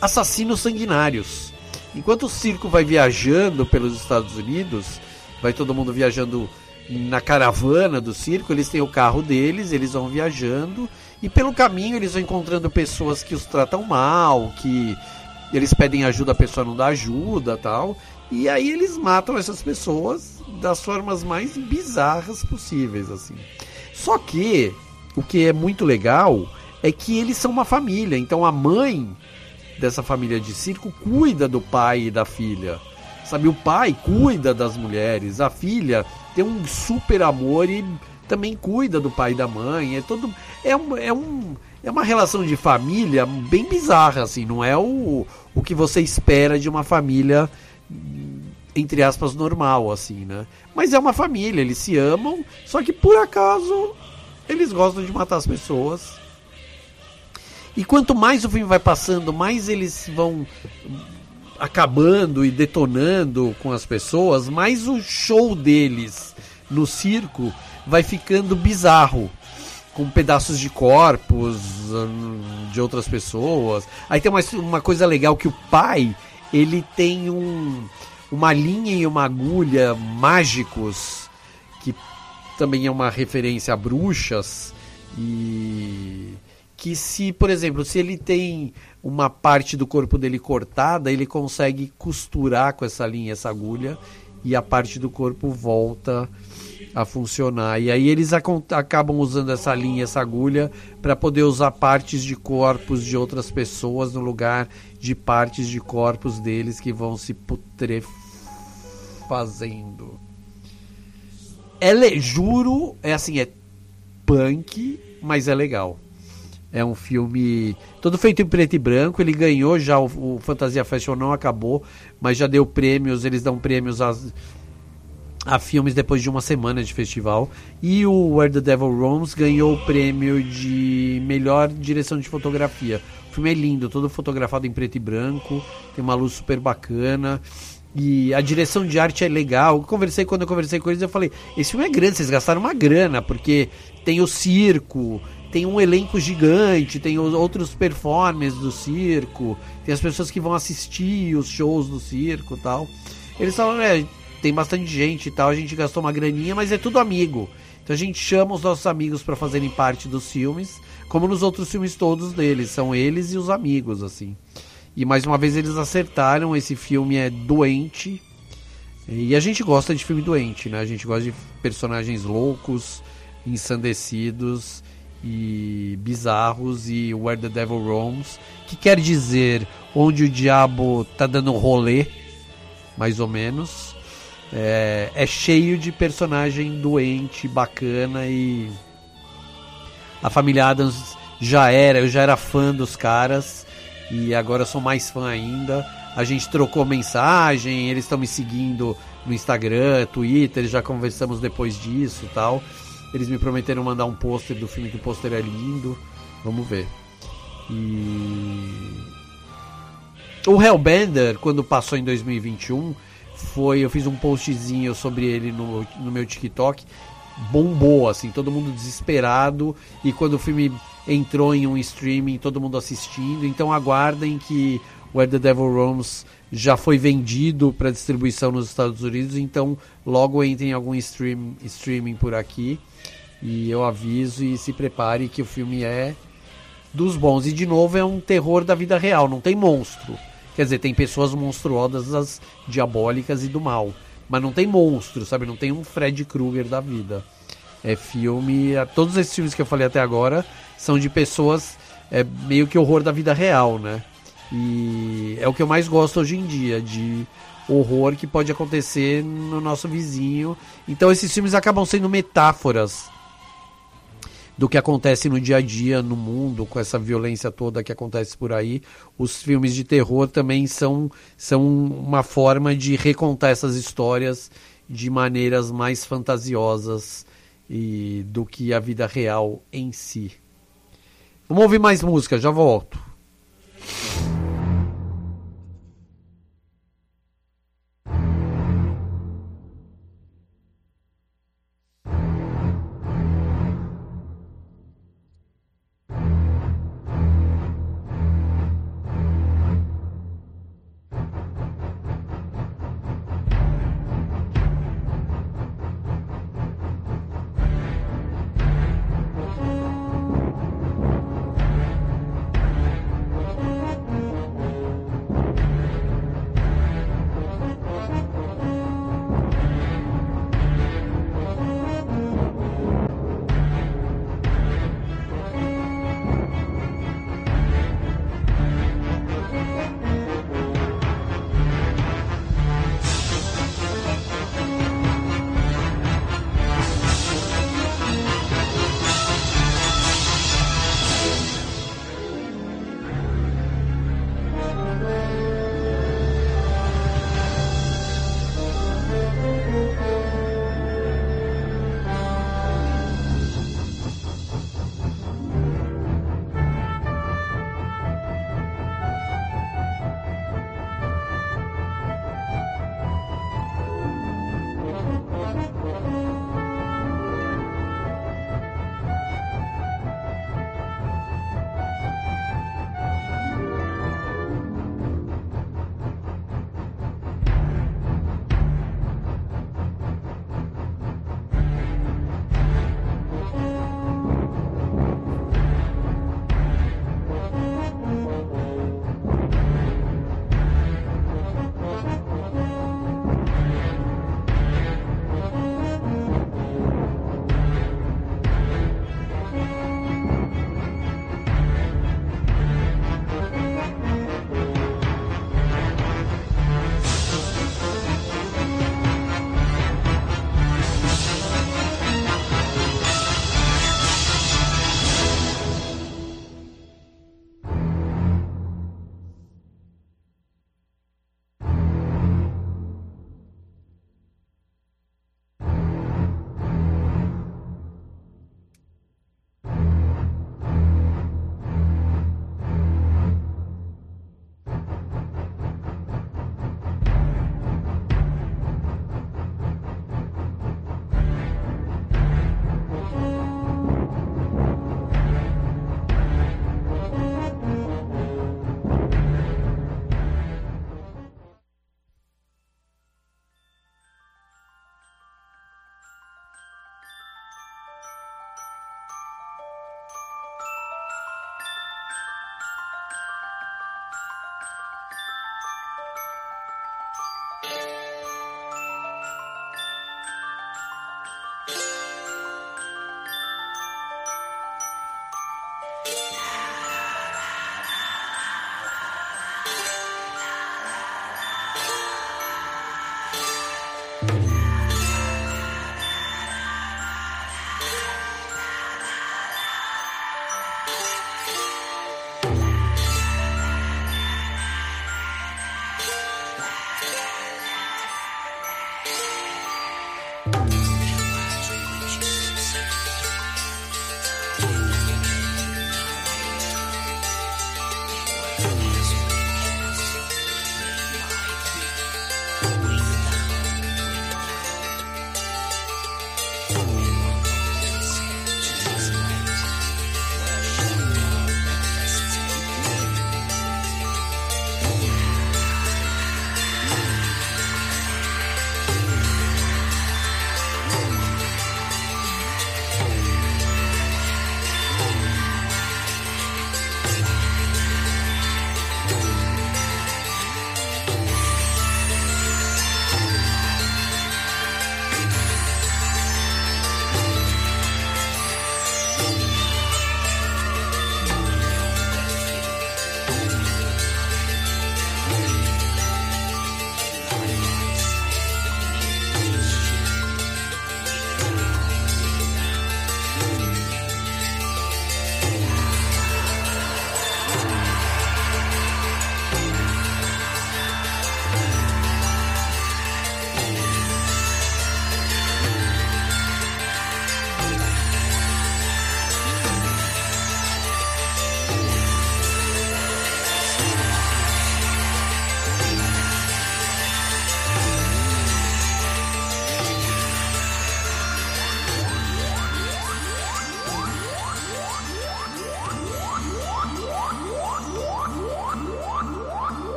assassinos sanguinários. Enquanto o circo vai viajando pelos Estados Unidos, vai todo mundo viajando na caravana do circo, eles têm o carro deles, eles vão viajando e pelo caminho eles vão encontrando pessoas que os tratam mal, que eles pedem ajuda, a pessoa não dá ajuda, tal. E aí eles matam essas pessoas das formas mais bizarras possíveis, assim. Só que o que é muito legal é que eles são uma família, então a mãe dessa família de circo cuida do pai e da filha, Sabe, o pai cuida das mulheres, a filha tem um super amor e também cuida do pai e da mãe. É todo é um, é um é uma relação de família bem bizarra assim, não é o, o que você espera de uma família entre aspas normal assim, né? Mas é uma família, eles se amam, só que por acaso eles gostam de matar as pessoas. E quanto mais o filme vai passando, mais eles vão acabando e detonando com as pessoas, mais o show deles no circo vai ficando bizarro. Com pedaços de corpos hum, de outras pessoas. Aí tem uma, uma coisa legal que o pai, ele tem um, uma linha e uma agulha mágicos, que também é uma referência a bruxas. E que se, por exemplo, se ele tem uma parte do corpo dele cortada, ele consegue costurar com essa linha, essa agulha, e a parte do corpo volta a funcionar. E aí eles acabam usando essa linha, essa agulha, para poder usar partes de corpos de outras pessoas no lugar de partes de corpos deles que vão se putrefazendo. É, juro, é assim, é punk, mas é legal. É um filme todo feito em preto e branco. Ele ganhou já o, o Fantasia Fashion não acabou, mas já deu prêmios. Eles dão prêmios às, a filmes depois de uma semana de festival. E o Where the Devil Roams ganhou o prêmio de melhor direção de fotografia. O filme é lindo, todo fotografado em preto e branco, tem uma luz super bacana. E a direção de arte é legal. Eu conversei quando eu conversei com eles, eu falei: esse filme é grande, vocês gastaram uma grana, porque tem o circo, tem um elenco gigante, tem os outros performers do circo, tem as pessoas que vão assistir os shows do circo e tal. Eles falam, é, tem bastante gente e tal, a gente gastou uma graninha, mas é tudo amigo. Então a gente chama os nossos amigos para fazerem parte dos filmes, como nos outros filmes todos deles, são eles e os amigos, assim. E mais uma vez eles acertaram, esse filme é doente. E a gente gosta de filme doente, né? A gente gosta de personagens loucos, ensandecidos e bizarros e Where the Devil Roams, que quer dizer onde o diabo tá dando rolê, mais ou menos. É, é cheio de personagem doente, bacana e a família Adams já era, eu já era fã dos caras e agora sou mais fã ainda. A gente trocou mensagem, eles estão me seguindo no Instagram, Twitter, já conversamos depois disso, tal. Eles me prometeram mandar um pôster do filme, que o pôster é lindo. Vamos ver. E o Hellbender, quando passou em 2021, foi. Eu fiz um postzinho sobre ele no, no meu TikTok. Bombou, assim, todo mundo desesperado. E quando o filme entrou em um streaming, todo mundo assistindo. Então aguardem que Where the Devil Roams já foi vendido para distribuição nos Estados Unidos. Então logo entre em algum stream, streaming por aqui. E eu aviso e se prepare que o filme é dos bons. E de novo é um terror da vida real, não tem monstro. Quer dizer, tem pessoas monstruosas, diabólicas e do mal. Mas não tem monstro, sabe? Não tem um Fred Krueger da vida. É filme. Todos esses filmes que eu falei até agora são de pessoas. É meio que horror da vida real, né? E é o que eu mais gosto hoje em dia, de horror que pode acontecer no nosso vizinho. Então esses filmes acabam sendo metáforas do que acontece no dia a dia no mundo, com essa violência toda que acontece por aí. Os filmes de terror também são, são uma forma de recontar essas histórias de maneiras mais fantasiosas e do que a vida real em si. Vamos ouvir mais música, já volto.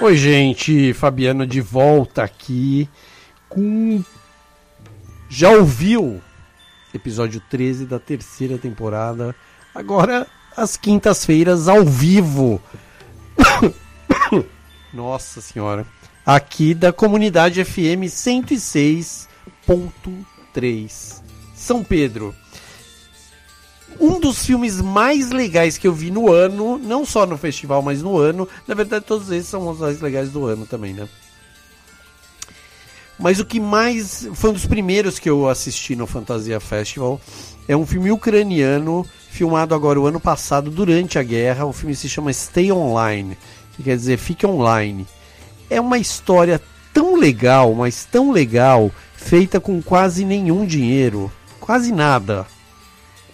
Oi, gente, Fabiano de volta aqui com. Já ouviu episódio 13 da terceira temporada? Agora, às quintas-feiras, ao vivo. Nossa Senhora. Aqui da comunidade FM 106.3. São Pedro um dos filmes mais legais que eu vi no ano, não só no festival, mas no ano. Na verdade, todos esses são os mais legais do ano também, né? Mas o que mais. Foi um dos primeiros que eu assisti no Fantasia Festival. É um filme ucraniano, filmado agora o ano passado, durante a guerra. O filme se chama Stay Online, que quer dizer Fique Online. É uma história tão legal, mas tão legal, feita com quase nenhum dinheiro. Quase nada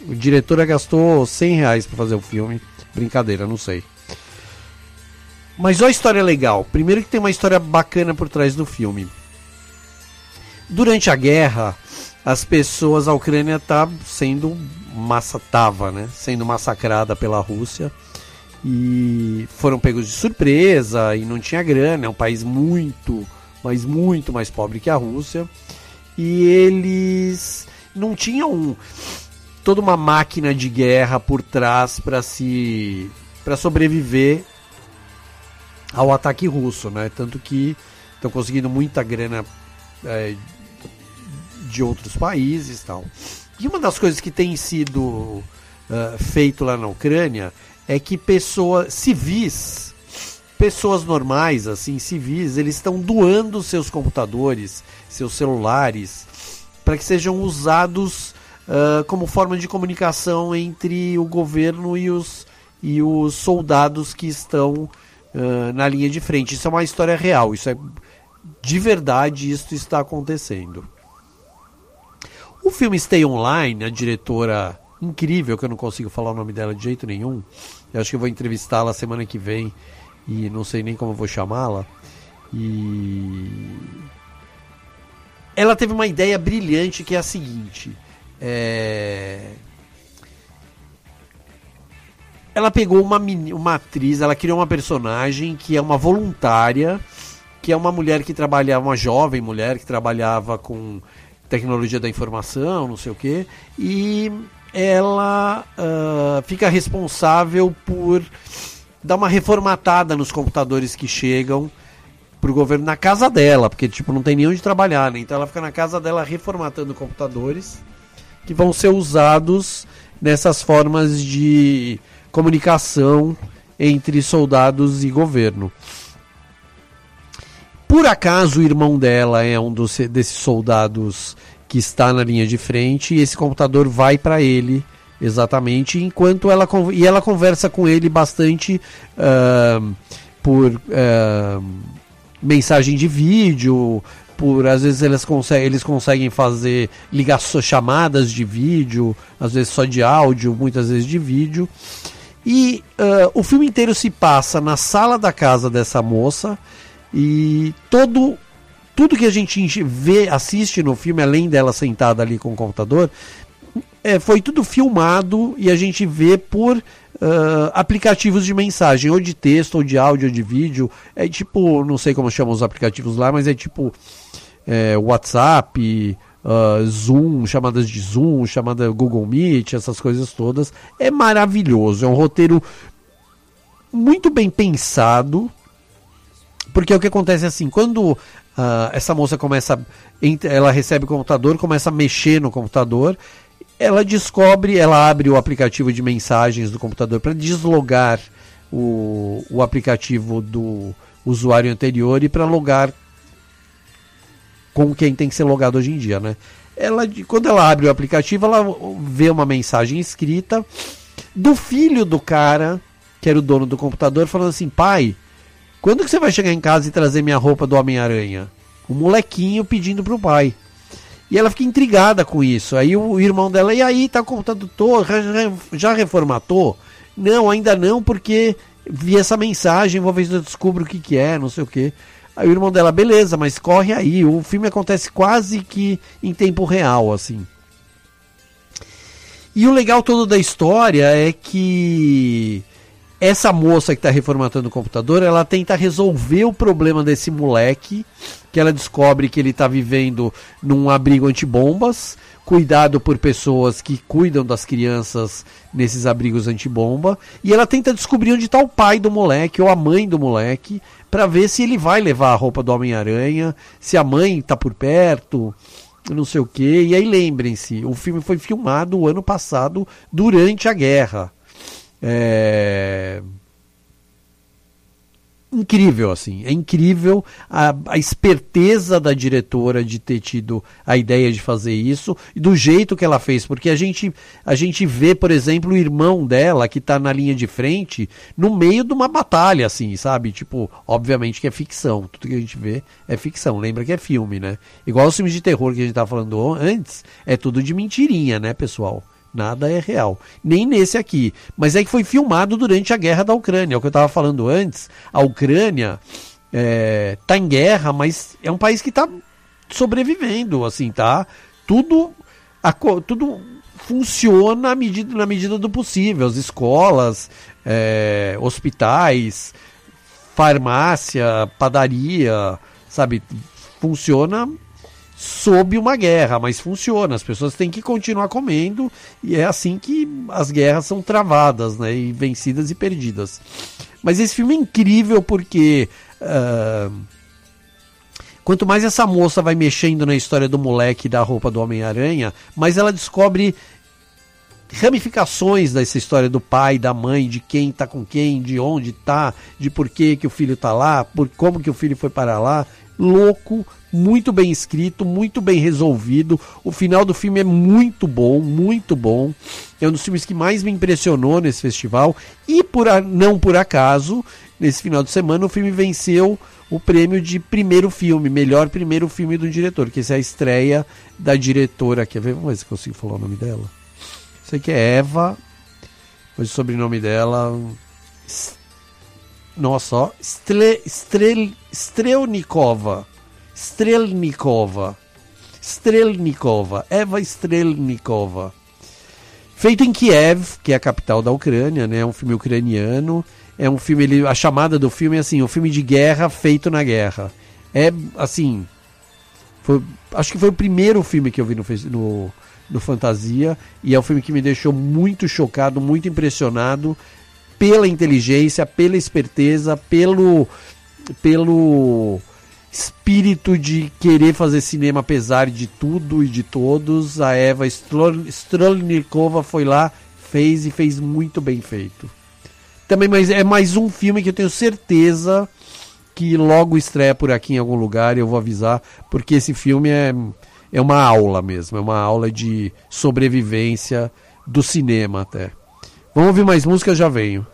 o diretor gastou 100 reais pra fazer o filme. Brincadeira, não sei. Mas olha a história legal. Primeiro que tem uma história bacana por trás do filme. Durante a guerra, as pessoas, a Ucrânia tá sendo massa tava, né? Sendo massacrada pela Rússia e foram pegos de surpresa e não tinha grana, é um país muito, mas muito mais pobre que a Rússia. E eles não tinham toda uma máquina de guerra por trás para se para sobreviver ao ataque russo, né? Tanto que estão conseguindo muita grana é, de outros países, tal. E uma das coisas que tem sido uh, feito lá na Ucrânia é que pessoas civis, pessoas normais, assim, civis, eles estão doando seus computadores, seus celulares, para que sejam usados uh, como forma de comunicação entre o governo e os, e os soldados que estão uh, na linha de frente. Isso é uma história real, isso é de verdade, isso está acontecendo. O filme Stay Online, a diretora incrível, que eu não consigo falar o nome dela de jeito nenhum, eu acho que eu vou entrevistá-la semana que vem e não sei nem como eu vou chamá-la. E ela teve uma ideia brilhante que é a seguinte: é... Ela pegou uma, uma atriz, ela criou uma personagem que é uma voluntária, que é uma mulher que trabalhava, uma jovem mulher que trabalhava com tecnologia da informação, não sei o que, e ela uh, fica responsável por dar uma reformatada nos computadores que chegam pro governo na casa dela, porque tipo não tem nem onde trabalhar, né? Então ela fica na casa dela reformatando computadores que vão ser usados nessas formas de comunicação entre soldados e governo. Por acaso o irmão dela é um dos, desses soldados que está na linha de frente e esse computador vai para ele exatamente enquanto ela e ela conversa com ele bastante uh, por uh, mensagem de vídeo por às vezes eles conseguem, eles conseguem fazer ligações, chamadas de vídeo, às vezes só de áudio, muitas vezes de vídeo. E uh, o filme inteiro se passa na sala da casa dessa moça e todo tudo que a gente vê, assiste no filme, além dela sentada ali com o computador, é, foi tudo filmado e a gente vê por uh, aplicativos de mensagem, ou de texto, ou de áudio, ou de vídeo. É tipo, não sei como chamam os aplicativos lá, mas é tipo é, WhatsApp, uh, Zoom, chamadas de Zoom, chamada Google Meet, essas coisas todas. É maravilhoso, é um roteiro muito bem pensado. Porque o que acontece é assim, quando uh, essa moça começa, ela recebe o computador, começa a mexer no computador, ela descobre, ela abre o aplicativo de mensagens do computador para deslogar o, o aplicativo do usuário anterior e para logar com quem tem que ser logado hoje em dia, né? Ela, quando ela abre o aplicativo, ela vê uma mensagem escrita do filho do cara, que era o dono do computador, falando assim: pai, quando que você vai chegar em casa e trazer minha roupa do Homem-Aranha? O molequinho pedindo pro pai. E ela fica intrigada com isso. Aí o irmão dela, e aí, tá computador, já reformatou? Não, ainda não, porque vi essa mensagem, vou ver se eu descubro o que, que é, não sei o que. Aí o irmão dela, beleza, mas corre aí. O filme acontece quase que em tempo real, assim. E o legal todo da história é que essa moça que está reformatando o computador, ela tenta resolver o problema desse moleque, que ela descobre que ele está vivendo num abrigo antibombas, cuidado por pessoas que cuidam das crianças nesses abrigos antibomba, e ela tenta descobrir onde está o pai do moleque ou a mãe do moleque, para ver se ele vai levar a roupa do Homem-Aranha, se a mãe está por perto, não sei o que. E aí lembrem-se, o filme foi filmado o ano passado durante a guerra. É... Incrível, assim. É incrível a, a esperteza da diretora de ter tido a ideia de fazer isso e do jeito que ela fez. Porque a gente, a gente vê, por exemplo, o irmão dela que está na linha de frente no meio de uma batalha, assim, sabe? Tipo, obviamente que é ficção. Tudo que a gente vê é ficção. Lembra que é filme, né? Igual os filmes de terror que a gente estava falando antes, é tudo de mentirinha, né, pessoal? Nada é real. Nem nesse aqui. Mas é que foi filmado durante a guerra da Ucrânia. É o que eu estava falando antes. A Ucrânia está é, tá em guerra, mas é um país que está sobrevivendo. Assim, tá? Tudo, a, tudo funciona na medida, na medida do possível. As escolas, é, hospitais, farmácia, padaria, sabe? Funciona sob uma guerra, mas funciona. As pessoas têm que continuar comendo e é assim que as guerras são travadas, né? E vencidas e perdidas. Mas esse filme é incrível porque uh, quanto mais essa moça vai mexendo na história do moleque da roupa do Homem-Aranha, mais ela descobre ramificações dessa história do pai, da mãe, de quem tá com quem, de onde tá, de por que, que o filho tá lá, por como que o filho foi para lá. Louco, muito bem escrito, muito bem resolvido. O final do filme é muito bom, muito bom. É um dos filmes que mais me impressionou nesse festival. E por a, não por acaso, nesse final de semana, o filme venceu o prêmio de primeiro filme, melhor primeiro filme do diretor, que essa é a estreia da diretora. Quer ver? Vamos ver se consigo falar o nome dela. Sei que é Eva, mas o sobrenome dela. Nossa, ó. Stre, Strel, Strelnikova. Strelnikova. Strelnikova. Eva Strelnikova. Feito em Kiev, que é a capital da Ucrânia, né? É um filme ucraniano. É um filme, ele, a chamada do filme é assim, um filme de guerra feito na guerra. É assim, foi, acho que foi o primeiro filme que eu vi no, no, no Fantasia e é um filme que me deixou muito chocado, muito impressionado pela inteligência, pela esperteza, pelo pelo espírito de querer fazer cinema apesar de tudo e de todos. A Eva Strolnikova foi lá, fez e fez muito bem feito. Também mas é mais um filme que eu tenho certeza que logo estreia por aqui em algum lugar, eu vou avisar, porque esse filme é, é uma aula mesmo, é uma aula de sobrevivência do cinema até. Vamos ouvir mais música, já venho.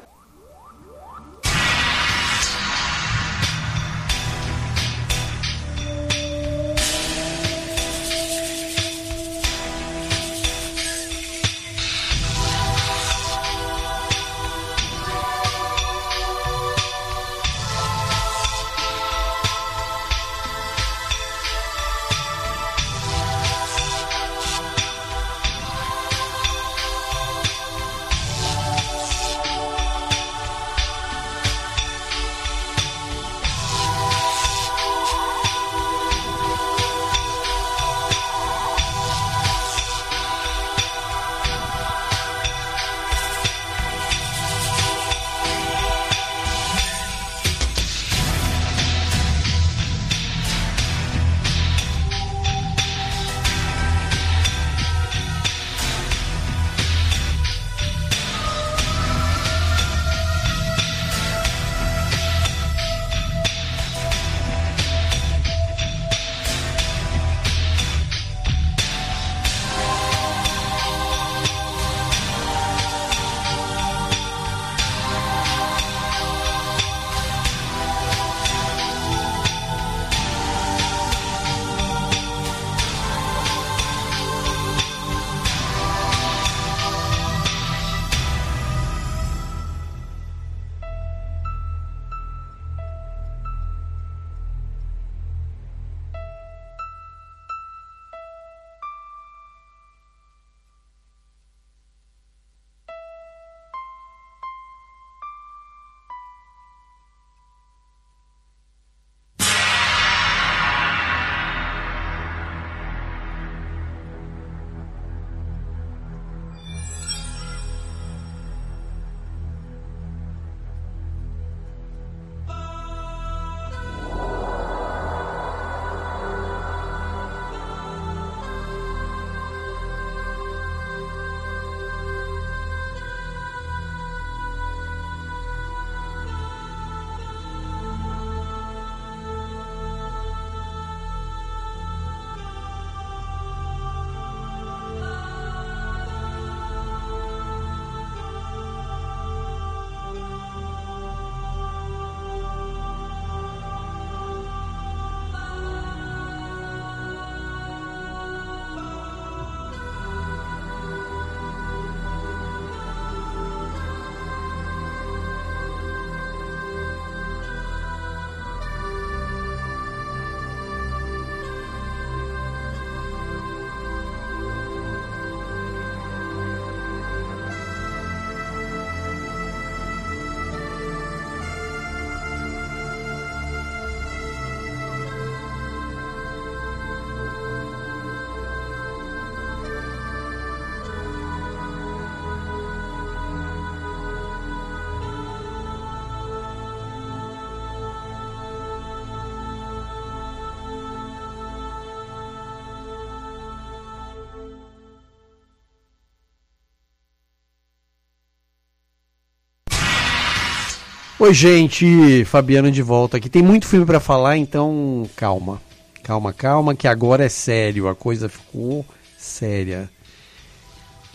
Oi, gente, Fabiano de volta aqui. Tem muito filme pra falar, então calma. Calma, calma, que agora é sério. A coisa ficou séria.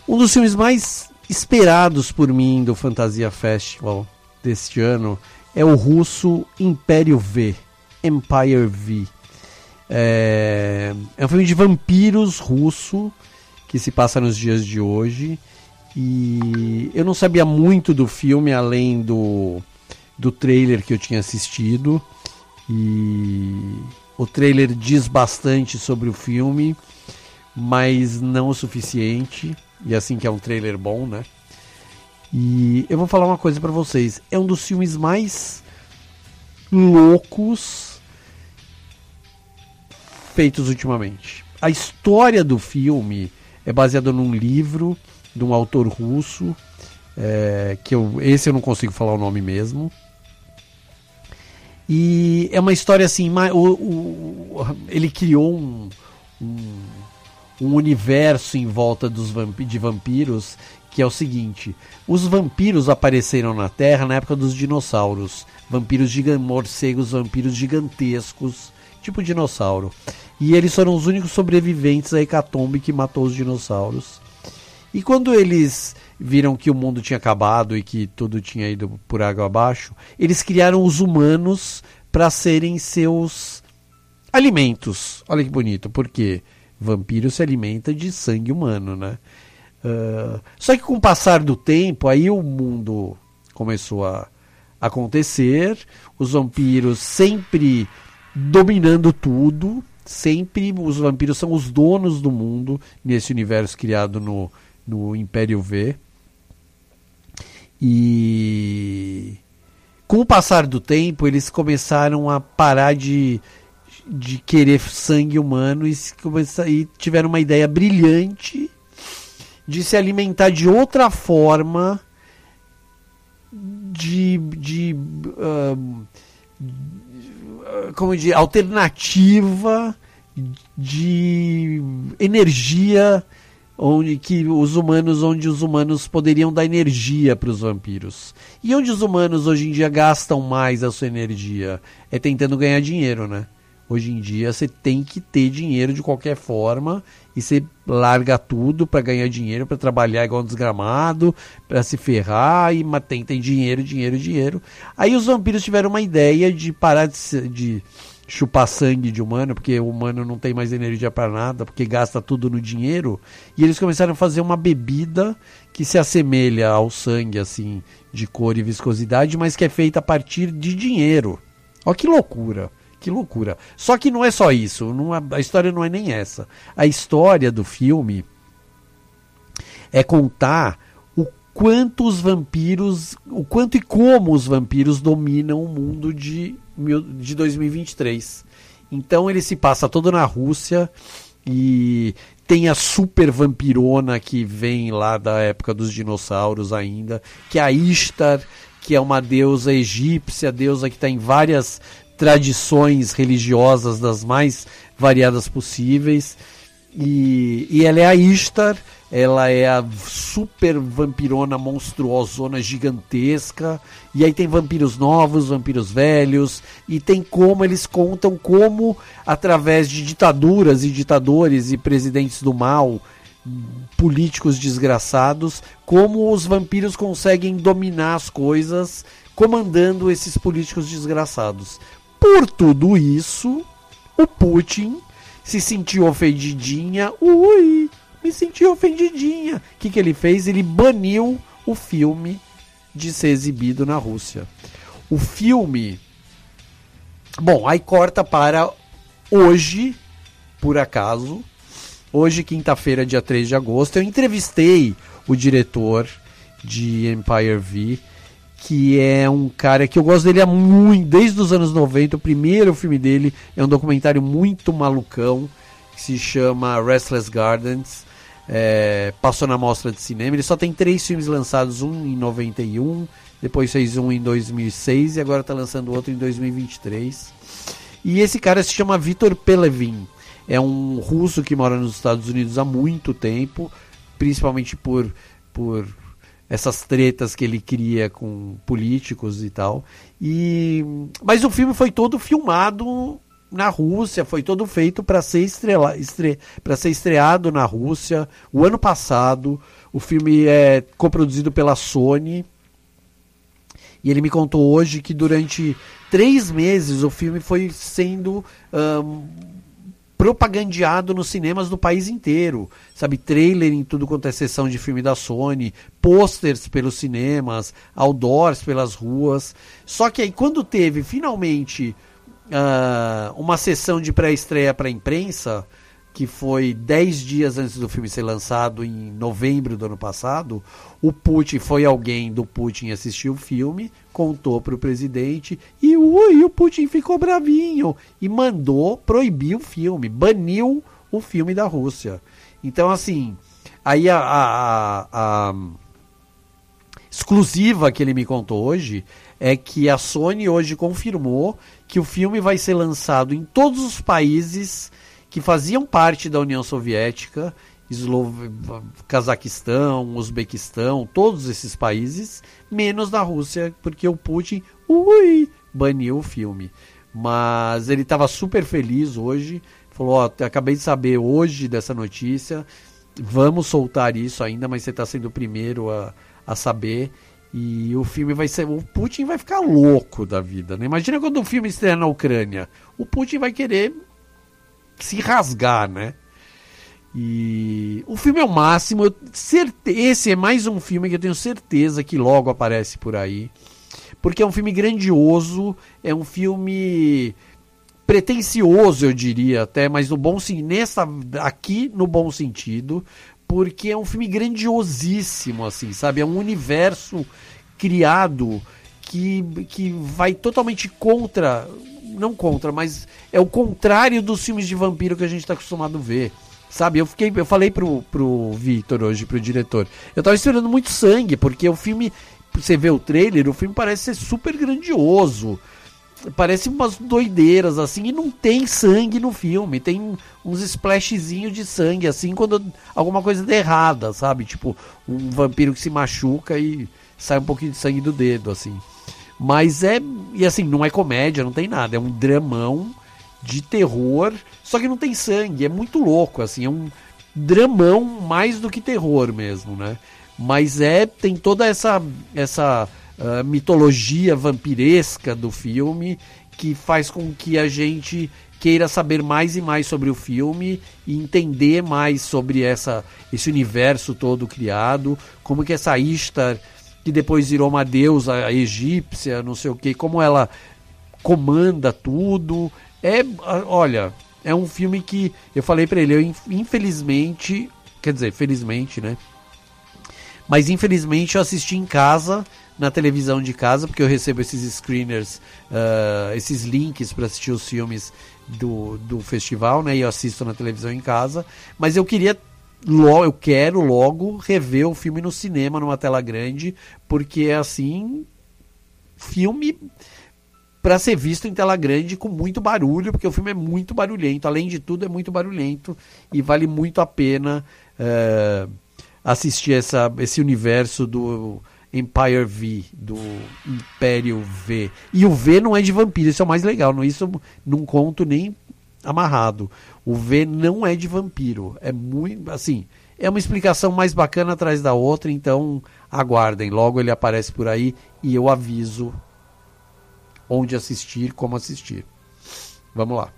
Um dos filmes mais esperados por mim do Fantasia Festival deste ano é o russo Império V. Empire V. É, é um filme de vampiros russo que se passa nos dias de hoje. E eu não sabia muito do filme além do, do trailer que eu tinha assistido. E o trailer diz bastante sobre o filme, mas não o suficiente. E assim que é um trailer bom, né? E eu vou falar uma coisa para vocês. É um dos filmes mais loucos feitos ultimamente. A história do filme é baseada num livro de um autor russo, é, que eu, esse eu não consigo falar o nome mesmo. E é uma história assim, o, o, ele criou um, um, um, universo em volta dos vamp de vampiros que é o seguinte: os vampiros apareceram na Terra na época dos dinossauros, vampiros morcegos, vampiros gigantescos, tipo dinossauro. E eles foram os únicos sobreviventes à hecatombe que matou os dinossauros. E quando eles viram que o mundo tinha acabado e que tudo tinha ido por água abaixo, eles criaram os humanos para serem seus alimentos. Olha que bonito, porque vampiro se alimenta de sangue humano, né? Uh, só que com o passar do tempo, aí o mundo começou a acontecer, os vampiros sempre dominando tudo, sempre os vampiros são os donos do mundo nesse universo criado no, no Império V. E com o passar do tempo, eles começaram a parar de, de querer sangue humano e, e tiveram uma ideia brilhante de se alimentar de outra forma de, de como de alternativa de energia onde que os humanos onde os humanos poderiam dar energia para os vampiros. E onde os humanos hoje em dia gastam mais a sua energia? É tentando ganhar dinheiro né? Hoje em dia você tem que ter dinheiro de qualquer forma e você larga tudo para ganhar dinheiro, para trabalhar igual um desgramado, para se ferrar e tem, tem dinheiro, dinheiro, dinheiro. Aí os vampiros tiveram uma ideia de parar de, de chupar sangue de humano, porque o humano não tem mais energia para nada, porque gasta tudo no dinheiro, e eles começaram a fazer uma bebida que se assemelha ao sangue assim, de cor e viscosidade, mas que é feita a partir de dinheiro. Olha que loucura. Que loucura. Só que não é só isso. Não é, a história não é nem essa. A história do filme é contar o quanto os vampiros, o quanto e como os vampiros dominam o mundo de, de 2023. Então ele se passa todo na Rússia e tem a super vampirona que vem lá da época dos dinossauros ainda, que é a Ishtar, que é uma deusa egípcia, deusa que está em várias tradições religiosas das mais variadas possíveis. E, e ela é a Ishtar, ela é a super vampirona monstruosona gigantesca. E aí tem vampiros novos, vampiros velhos, e tem como eles contam como, através de ditaduras e ditadores e presidentes do mal, políticos desgraçados, como os vampiros conseguem dominar as coisas comandando esses políticos desgraçados. Por tudo isso, o Putin se sentiu ofendidinha. Ui, me senti ofendidinha. O que, que ele fez? Ele baniu o filme de ser exibido na Rússia. O filme. Bom, aí corta para hoje, por acaso. Hoje, quinta-feira, dia 3 de agosto, eu entrevistei o diretor de Empire V que é um cara que eu gosto dele há muito, desde os anos 90. O primeiro filme dele é um documentário muito malucão, que se chama Restless Gardens. É, passou na mostra de cinema. Ele só tem três filmes lançados: um em 91, depois fez um em 2006 e agora está lançando outro em 2023. E esse cara se chama Vitor Pelevin. É um russo que mora nos Estados Unidos há muito tempo, principalmente por, por essas tretas que ele cria com políticos e tal. E mas o filme foi todo filmado na Rússia, foi todo feito para ser estrela, estre, ser estreado na Rússia o ano passado. O filme é coproduzido pela Sony. E ele me contou hoje que durante três meses o filme foi sendo um, propagandeado nos cinemas do país inteiro. Sabe, trailer em tudo quanto é sessão de filme da Sony, posters pelos cinemas, outdoors pelas ruas. Só que aí quando teve finalmente uh, uma sessão de pré-estreia para a imprensa, que foi 10 dias antes do filme ser lançado, em novembro do ano passado, o Putin foi alguém do Putin assistir o filme, contou para o presidente e, ui, o Putin ficou bravinho e mandou proibir o filme, baniu o filme da Rússia. Então, assim, aí a, a, a, a exclusiva que ele me contou hoje é que a Sony hoje confirmou que o filme vai ser lançado em todos os países que faziam parte da União Soviética, Eslo... Cazaquistão, Uzbequistão, todos esses países, menos na Rússia, porque o Putin ui, baniu o filme. Mas ele estava super feliz hoje, falou: Ó, acabei de saber hoje dessa notícia, vamos soltar isso ainda, mas você está sendo o primeiro a, a saber. E o filme vai ser. O Putin vai ficar louco da vida, né? Imagina quando o filme estreia na Ucrânia. O Putin vai querer se rasgar, né? E o filme é o máximo. Eu, certe... Esse é mais um filme que eu tenho certeza que logo aparece por aí. Porque é um filme grandioso, é um filme pretencioso, eu diria até, mas no bom aqui no bom sentido, porque é um filme grandiosíssimo assim, sabe? É um universo criado que, que vai totalmente contra não contra, mas é o contrário dos filmes de vampiro que a gente está acostumado a ver. Sabe, eu fiquei, eu falei pro, pro Victor hoje, pro diretor, eu tava esperando muito sangue, porque o filme, você vê o trailer, o filme parece ser super grandioso. Parece umas doideiras assim, e não tem sangue no filme. Tem uns splashzinhos de sangue, assim, quando alguma coisa der errada, sabe? Tipo, um vampiro que se machuca e sai um pouquinho de sangue do dedo, assim. Mas é. E assim, não é comédia, não tem nada. É um dramão de terror, só que não tem sangue. É muito louco, assim. É um dramão mais do que terror mesmo, né? Mas é. Tem toda essa. essa uh, mitologia vampiresca do filme que faz com que a gente queira saber mais e mais sobre o filme e entender mais sobre essa, esse universo todo criado, como que essa Ishtar que depois virou uma deusa egípcia, não sei o que, como ela comanda tudo. É, olha, é um filme que eu falei para ele, eu infelizmente, quer dizer, felizmente, né? Mas infelizmente eu assisti em casa, na televisão de casa, porque eu recebo esses screeners, uh, esses links para assistir os filmes do, do festival, né? E eu assisto na televisão em casa. Mas eu queria logo, eu quero logo rever o filme no cinema, numa tela grande, porque é assim, filme para ser visto em tela grande com muito barulho, porque o filme é muito barulhento, além de tudo é muito barulhento e vale muito a pena é, assistir essa, esse universo do Empire V, do Império V. E o V não é de vampiro, isso é o mais legal, não isso não conto nem amarrado. O V não é de vampiro. É muito. Assim, é uma explicação mais bacana atrás da outra, então aguardem. Logo ele aparece por aí e eu aviso onde assistir, como assistir. Vamos lá.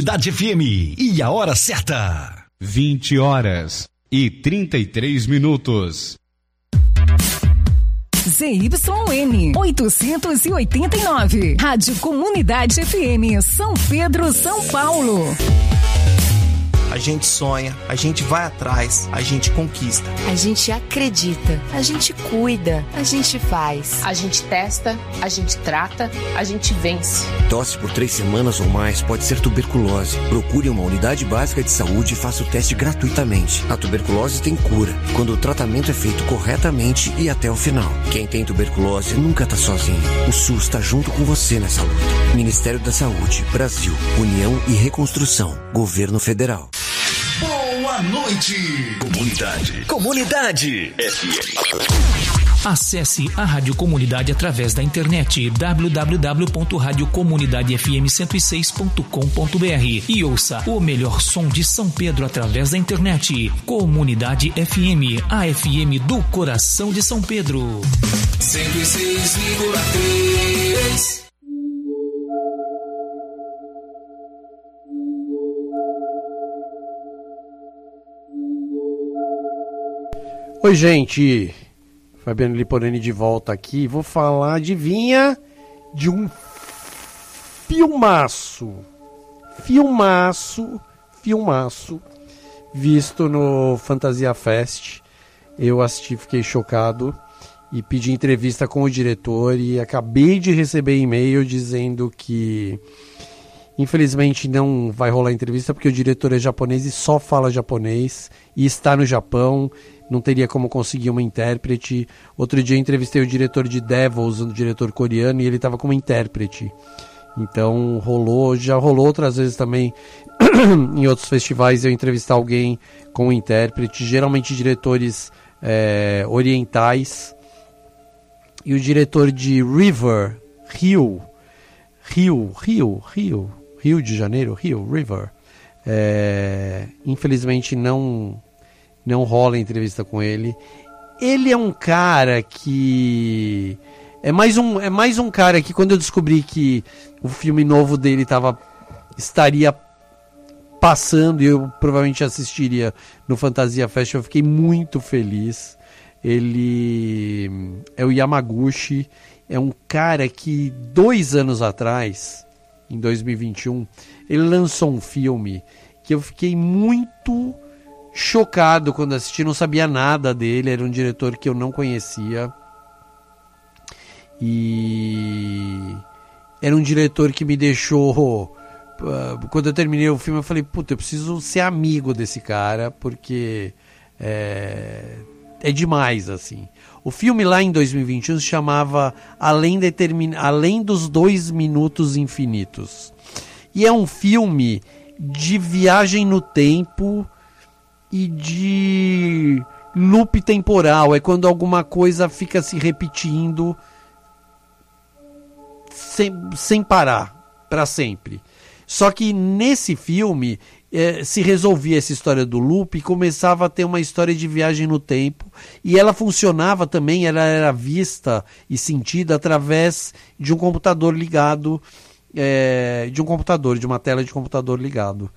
Comunidade FM e a hora certa. 20 horas e 33 minutos. ZYN 889. Rádio Comunidade FM, São Pedro, São Paulo. A gente sonha, a gente vai atrás, a gente conquista. A gente acredita, a gente cuida, a gente faz. A gente testa, a gente trata, a gente vence. Tosse por três semanas ou mais pode ser tuberculose. Procure uma unidade básica de saúde e faça o teste gratuitamente. A tuberculose tem cura quando o tratamento é feito corretamente e até o final. Quem tem tuberculose nunca tá sozinho. O SUS está junto com você nessa luta. Ministério da Saúde, Brasil, União e Reconstrução, Governo Federal. Boa noite, comunidade. Comunidade FM. Acesse a Rádio Comunidade através da internet www.radiocomunidadefm106.com.br e ouça o melhor som de São Pedro através da internet. Comunidade FM, a FM do coração de São Pedro. 106,3. Oi, gente. Fabiano Liporani de volta aqui. Vou falar, adivinha, de um filmaço. Filmaço, filmaço, visto no Fantasia Fest. Eu assisti, fiquei chocado e pedi entrevista com o diretor e acabei de receber e-mail dizendo que infelizmente não vai rolar entrevista porque o diretor é japonês e só fala japonês e está no Japão não teria como conseguir uma intérprete. Outro dia entrevistei o diretor de Devils, um diretor coreano, e ele estava como intérprete. Então rolou, já rolou outras vezes também em outros festivais eu entrevistar alguém com intérprete, geralmente diretores é, orientais. E o diretor de River, Rio, Rio, Rio, Rio, Rio de Janeiro, Rio, River, é, infelizmente não não rola entrevista com ele. Ele é um cara que é mais um é mais um cara que quando eu descobri que o filme novo dele tava estaria passando e eu provavelmente assistiria no Fantasia Fest, eu fiquei muito feliz. Ele é o Yamaguchi, é um cara que dois anos atrás, em 2021, ele lançou um filme que eu fiquei muito chocado quando assisti, não sabia nada dele, era um diretor que eu não conhecia. E era um diretor que me deixou. Uh, quando eu terminei o filme, eu falei: Puta, eu preciso ser amigo desse cara, porque é, é demais, assim. O filme lá em 2021 se chamava Além, Determin... Além dos Dois Minutos Infinitos. E é um filme de viagem no tempo e de loop temporal. É quando alguma coisa fica se repetindo sem, sem parar, para sempre. Só que nesse filme é, se resolvia essa história do loop e começava a ter uma história de viagem no tempo. E ela funcionava também, ela era vista e sentida através de um computador ligado. É, de um computador, de uma tela de computador ligado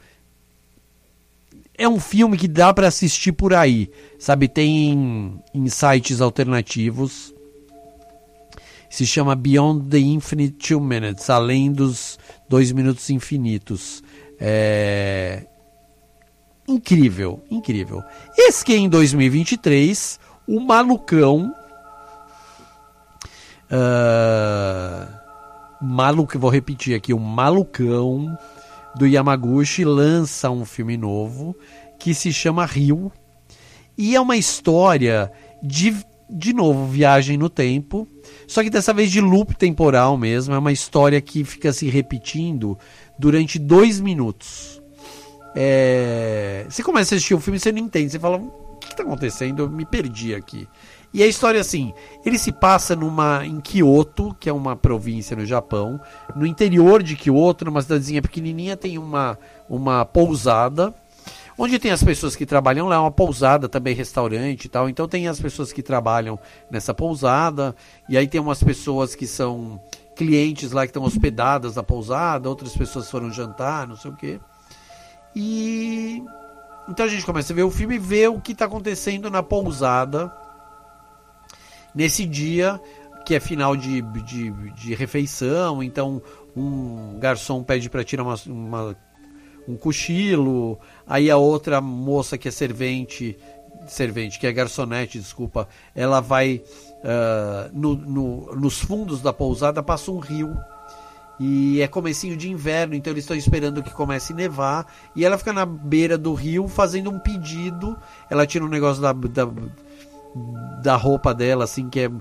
é um filme que dá para assistir por aí, sabe? Tem em sites alternativos. Se chama Beyond the Infinite Two Minutes, além dos dois minutos infinitos. É incrível, incrível. Esse que é em 2023, o malucão. Uh, maluco, vou repetir aqui, o malucão do Yamaguchi lança um filme novo que se chama Rio. E é uma história de, de novo, viagem no tempo. Só que dessa vez de loop temporal mesmo. É uma história que fica se repetindo durante dois minutos. É... Você começa a assistir o filme e você não entende. Você fala, o que está acontecendo? Eu me perdi aqui. E a história é assim, ele se passa numa em Kyoto, que é uma província no Japão, no interior de Kyoto, numa cidadezinha pequenininha, tem uma uma pousada onde tem as pessoas que trabalham lá, é uma pousada também restaurante e tal. Então tem as pessoas que trabalham nessa pousada e aí tem umas pessoas que são clientes lá que estão hospedadas na pousada, outras pessoas foram jantar, não sei o quê. E então a gente começa a ver o filme e ver o que está acontecendo na pousada nesse dia que é final de, de, de refeição. Então um garçom pede para tirar uma, uma, um cochilo, aí a outra moça que é servente, servente que é garçonete, desculpa, ela vai uh, no, no, nos fundos da pousada passa um rio e é comecinho de inverno, então eles estão esperando que comece a nevar. E ela fica na beira do rio fazendo um pedido. Ela tira um negócio da, da, da roupa dela, assim, que é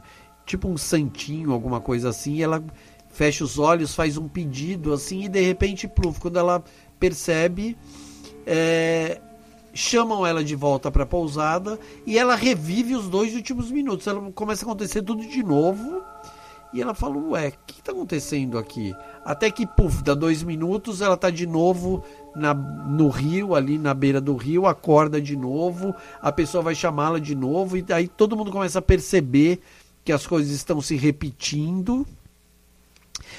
tipo um santinho, alguma coisa assim. E ela fecha os olhos, faz um pedido, assim, e de repente, pluf, quando ela percebe, é, chamam ela de volta para a pousada e ela revive os dois últimos minutos. Ela começa a acontecer tudo de novo e ela fala, ué, o que está acontecendo aqui? Até que, puf, dá dois minutos, ela está de novo na, no rio, ali na beira do rio, acorda de novo, a pessoa vai chamá-la de novo, e aí todo mundo começa a perceber que as coisas estão se repetindo.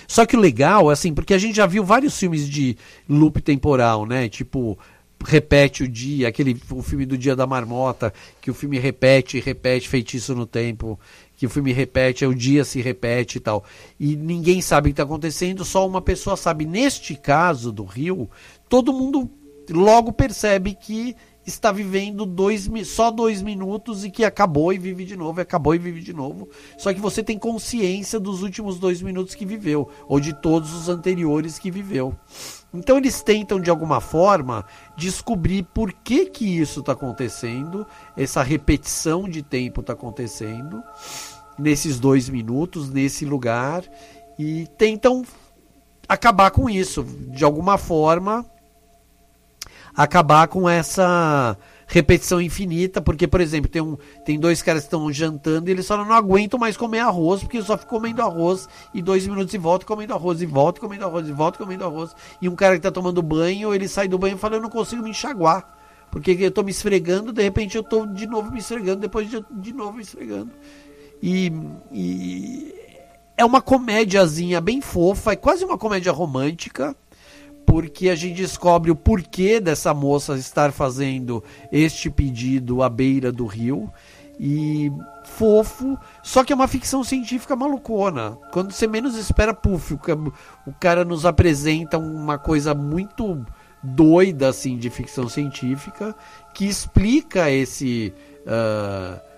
Só que o legal, assim, porque a gente já viu vários filmes de loop temporal, né? Tipo, repete o dia, aquele o filme do Dia da Marmota, que o filme repete repete feitiço no tempo que o filme repete, é o dia se repete e tal. E ninguém sabe o que está acontecendo, só uma pessoa sabe. Neste caso do Rio, todo mundo logo percebe que está vivendo dois, só dois minutos e que acabou e vive de novo, acabou e vive de novo. Só que você tem consciência dos últimos dois minutos que viveu, ou de todos os anteriores que viveu. Então eles tentam de alguma forma descobrir por que que isso está acontecendo, essa repetição de tempo está acontecendo nesses dois minutos, nesse lugar, e tentam acabar com isso, de alguma forma, acabar com essa repetição infinita, porque, por exemplo, tem, um, tem dois caras que estão jantando e eles falam, não aguentam mais comer arroz, porque eu só fico comendo arroz e dois minutos e volta comendo arroz, e volta comendo arroz, e volta comendo arroz. E um cara que está tomando banho, ele sai do banho e fala, eu não consigo me enxaguar, porque eu estou me esfregando, de repente eu estou de novo me esfregando, depois de, de novo me esfregando. E, e é uma comédiazinha bem fofa, é quase uma comédia romântica, porque a gente descobre o porquê dessa moça estar fazendo este pedido à beira do rio. E fofo, só que é uma ficção científica malucona. Quando você menos espera, puf, o cara nos apresenta uma coisa muito doida assim de ficção científica que explica esse. Uh,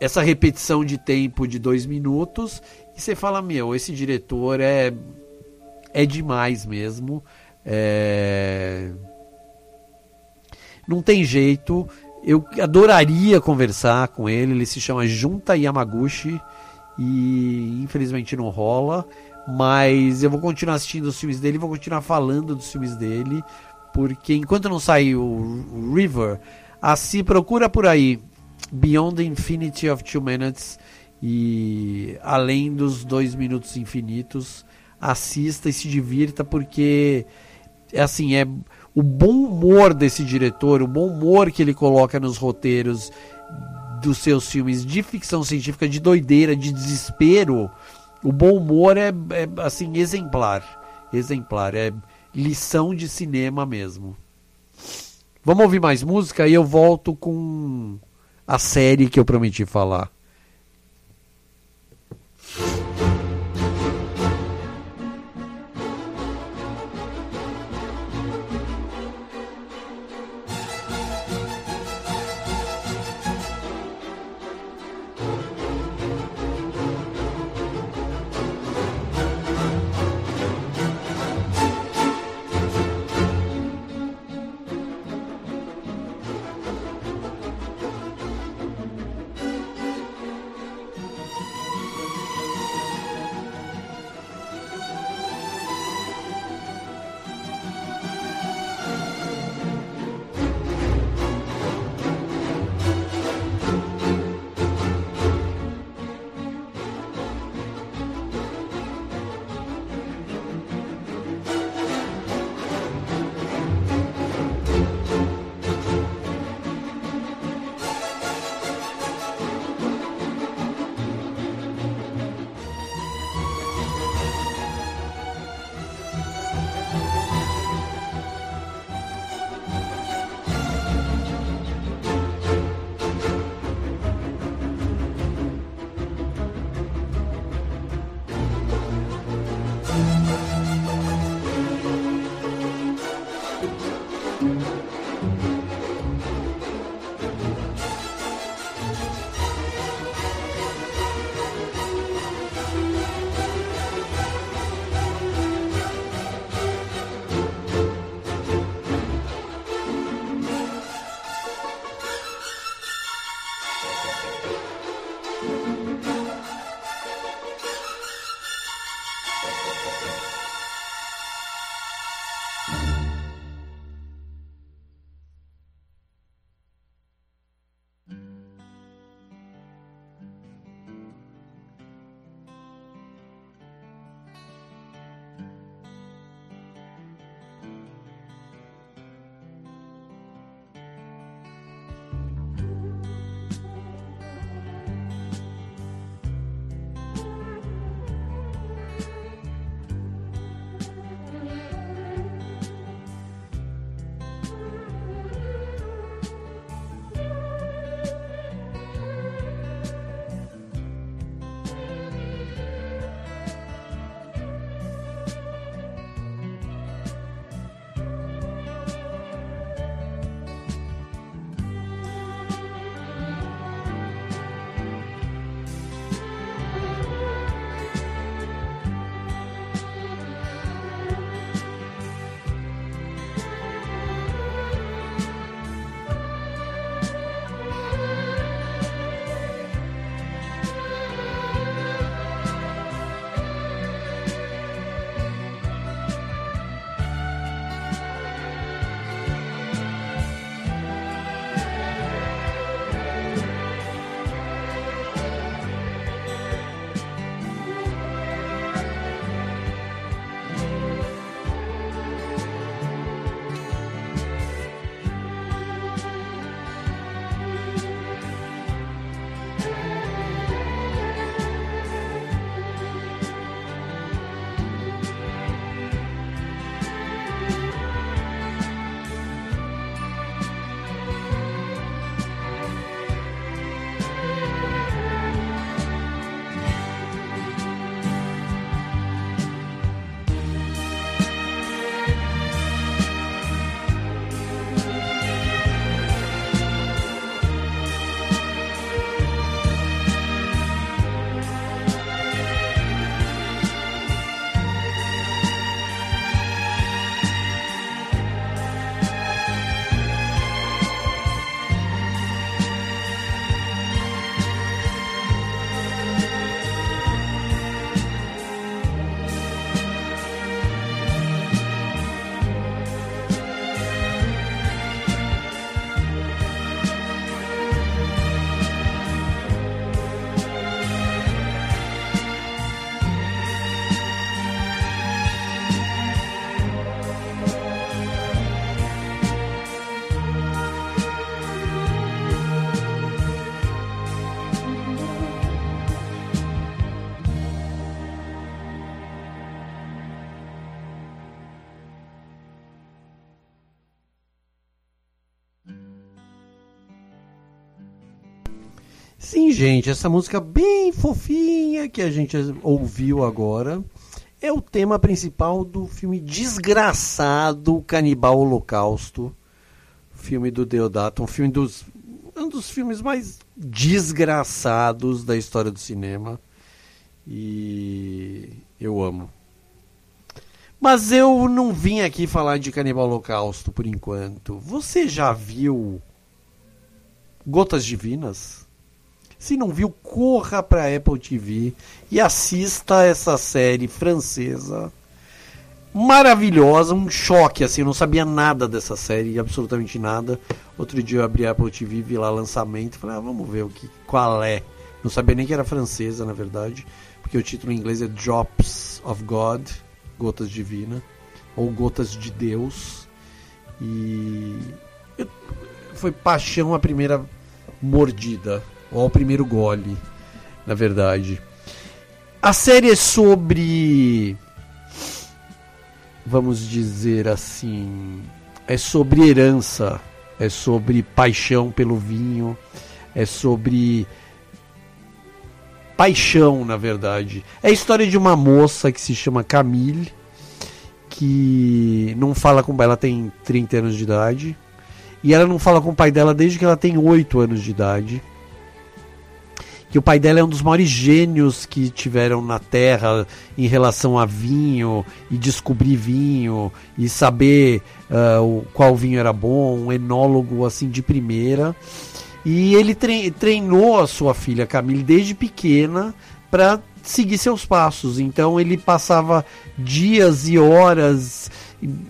essa repetição de tempo de dois minutos e você fala, meu, esse diretor é é demais mesmo. É... Não tem jeito. Eu adoraria conversar com ele. Ele se chama Junta Yamaguchi e infelizmente não rola. Mas eu vou continuar assistindo os filmes dele, vou continuar falando dos filmes dele, porque enquanto não sair o River, assim procura por aí Beyond the Infinity of Two Minutes e além dos dois minutos infinitos, assista e se divirta porque é assim é o bom humor desse diretor, o bom humor que ele coloca nos roteiros dos seus filmes de ficção científica, de doideira, de desespero, o bom humor é, é assim exemplar, exemplar, é lição de cinema mesmo. Vamos ouvir mais música e eu volto com a série que eu prometi falar. Gente, essa música bem fofinha que a gente ouviu agora é o tema principal do filme desgraçado Canibal Holocausto, filme do Deodato, um filme dos um dos filmes mais desgraçados da história do cinema. E eu amo. Mas eu não vim aqui falar de Canibal Holocausto por enquanto. Você já viu Gotas Divinas? Se não viu, corra para Apple TV e assista essa série francesa maravilhosa, um choque assim, eu não sabia nada dessa série, absolutamente nada. Outro dia eu abri a Apple TV, vi lá lançamento, falei, ah, vamos ver o que qual é. Não sabia nem que era francesa, na verdade, porque o título em inglês é Drops of God, Gotas Divina, ou Gotas de Deus. E eu, foi paixão a primeira mordida, ou ao primeiro gole, na verdade. A série é sobre. Vamos dizer assim. É sobre herança, é sobre paixão pelo vinho, é sobre. Paixão, na verdade. É a história de uma moça que se chama Camille, que não fala com ela tem 30 anos de idade. E ela não fala com o pai dela desde que ela tem 8 anos de idade que o pai dela é um dos maiores gênios que tiveram na Terra em relação a vinho e descobrir vinho e saber uh, qual vinho era bom, um enólogo assim de primeira. E ele treinou a sua filha Camille desde pequena para seguir seus passos. Então ele passava dias e horas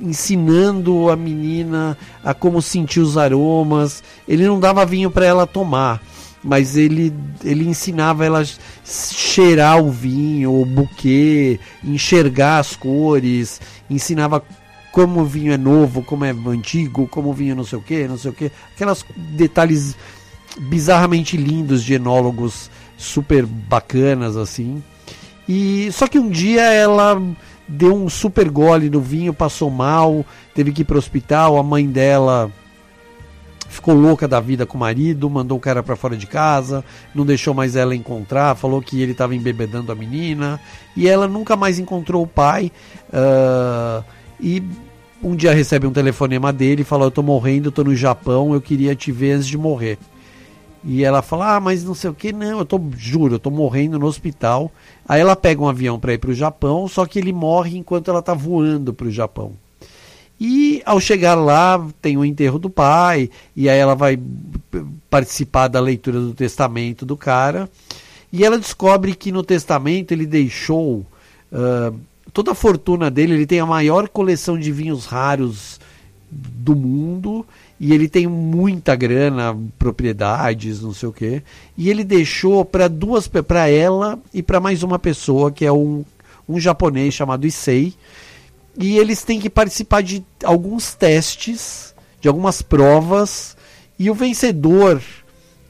ensinando a menina a como sentir os aromas. Ele não dava vinho para ela tomar mas ele, ele ensinava ela cheirar o vinho, o buquê, enxergar as cores, ensinava como o vinho é novo, como é antigo, como o vinho não sei o que, não sei o que, aquelas detalhes bizarramente lindos de enólogos super bacanas assim. E só que um dia ela deu um super gole no vinho, passou mal, teve que ir para o hospital, a mãe dela ficou louca da vida com o marido, mandou o cara para fora de casa, não deixou mais ela encontrar, falou que ele estava embebedando a menina e ela nunca mais encontrou o pai. Uh, e um dia recebe um telefonema dele e fala: Eu tô morrendo, eu tô no Japão, eu queria te ver antes de morrer. E ela fala: Ah, mas não sei o que, não, eu tô, juro, eu tô morrendo no hospital. Aí ela pega um avião para ir pro Japão, só que ele morre enquanto ela tá voando pro Japão. E ao chegar lá, tem o enterro do pai, e aí ela vai participar da leitura do testamento do cara. E ela descobre que no testamento ele deixou uh, toda a fortuna dele, ele tem a maior coleção de vinhos raros do mundo e ele tem muita grana, propriedades, não sei o quê. E ele deixou para duas para ela e para mais uma pessoa que é um, um japonês chamado Issei e eles têm que participar de alguns testes, de algumas provas, e o vencedor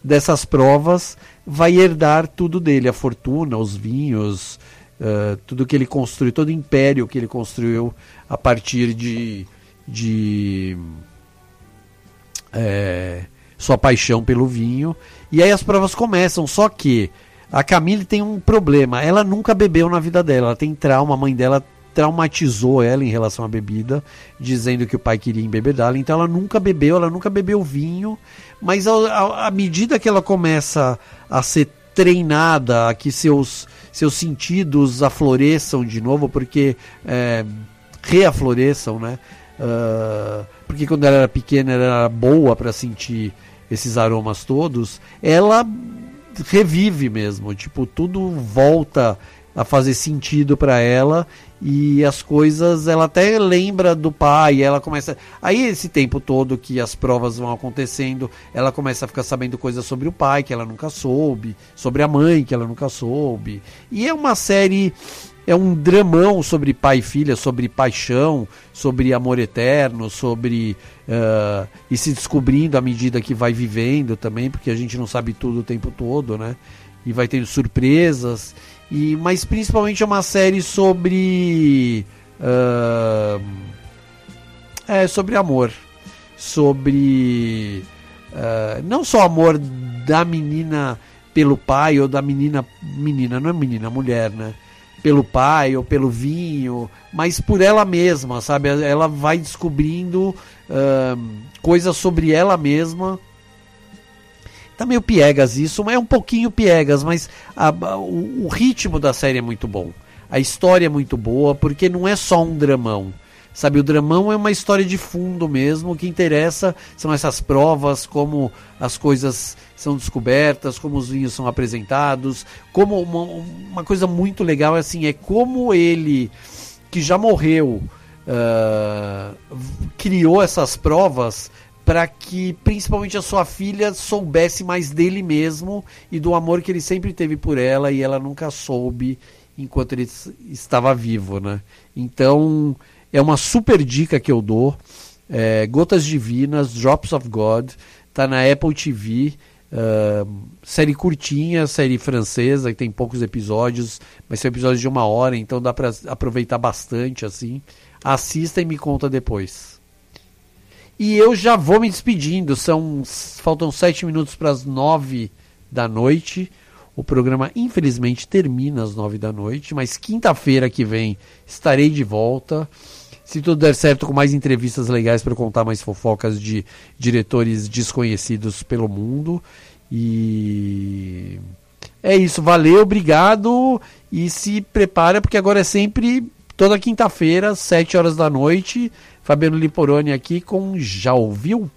dessas provas vai herdar tudo dele, a fortuna, os vinhos, uh, tudo que ele construiu, todo o império que ele construiu a partir de, de é, sua paixão pelo vinho. E aí as provas começam, só que a Camille tem um problema, ela nunca bebeu na vida dela, ela tem trauma, a mãe dela traumatizou ela em relação à bebida, dizendo que o pai queria embebedá-la. Então ela nunca bebeu, ela nunca bebeu vinho, mas à medida que ela começa a ser treinada, a que seus, seus sentidos afloreçam de novo, porque é, reafloreçam, né? Uh, porque quando ela era pequena ela era boa para sentir esses aromas todos, ela revive mesmo, tipo, tudo volta a fazer sentido para ela e as coisas ela até lembra do pai ela começa aí esse tempo todo que as provas vão acontecendo ela começa a ficar sabendo coisas sobre o pai que ela nunca soube sobre a mãe que ela nunca soube. E é uma série é um dramão sobre pai e filha sobre paixão sobre amor eterno sobre uh, e se descobrindo à medida que vai vivendo também porque a gente não sabe tudo o tempo todo né? E vai tendo surpresas e, mas principalmente é uma série sobre. Uh, é, sobre amor. Sobre. Uh, não só amor da menina pelo pai ou da menina, menina, não é menina, mulher, né? Pelo pai ou pelo vinho, mas por ela mesma, sabe? Ela vai descobrindo uh, coisas sobre ela mesma. Tá meio piegas isso, é um pouquinho piegas, mas a, a, o, o ritmo da série é muito bom. A história é muito boa, porque não é só um dramão. Sabe, o dramão é uma história de fundo mesmo. O que interessa são essas provas, como as coisas são descobertas, como os vinhos são apresentados. Como uma, uma coisa muito legal assim é como ele, que já morreu, uh, criou essas provas para que principalmente a sua filha soubesse mais dele mesmo e do amor que ele sempre teve por ela e ela nunca soube enquanto ele estava vivo, né? Então é uma super dica que eu dou. É, Gotas Divinas, Drops of God, tá na Apple TV. Uh, série curtinha, série francesa, que tem poucos episódios, mas são episódios de uma hora, então dá para aproveitar bastante assim. Assista e me conta depois. E eu já vou me despedindo, são faltam sete minutos para as nove da noite. O programa infelizmente termina às nove da noite, mas quinta-feira que vem estarei de volta. Se tudo der certo, com mais entrevistas legais para contar mais fofocas de diretores desconhecidos pelo mundo. E é isso, valeu, obrigado. E se prepara, porque agora é sempre toda quinta-feira, sete horas da noite. Fabiano Liporoni aqui com Já Ouviu?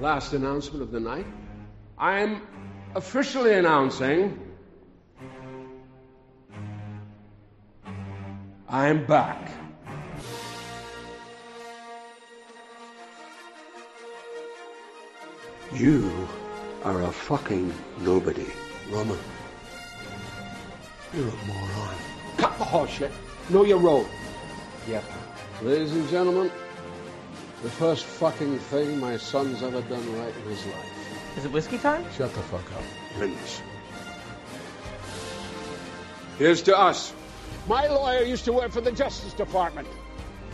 Last announcement of the night. I'm officially announcing I'm back. You are a fucking nobody. Roman, you're a moron. Cut the horseshit. Know your role. Yep. Ladies and gentlemen, the first fucking thing my son's ever done right in his life. Is it whiskey time? Shut the fuck up. Please. Here's to us. My lawyer used to work for the Justice Department.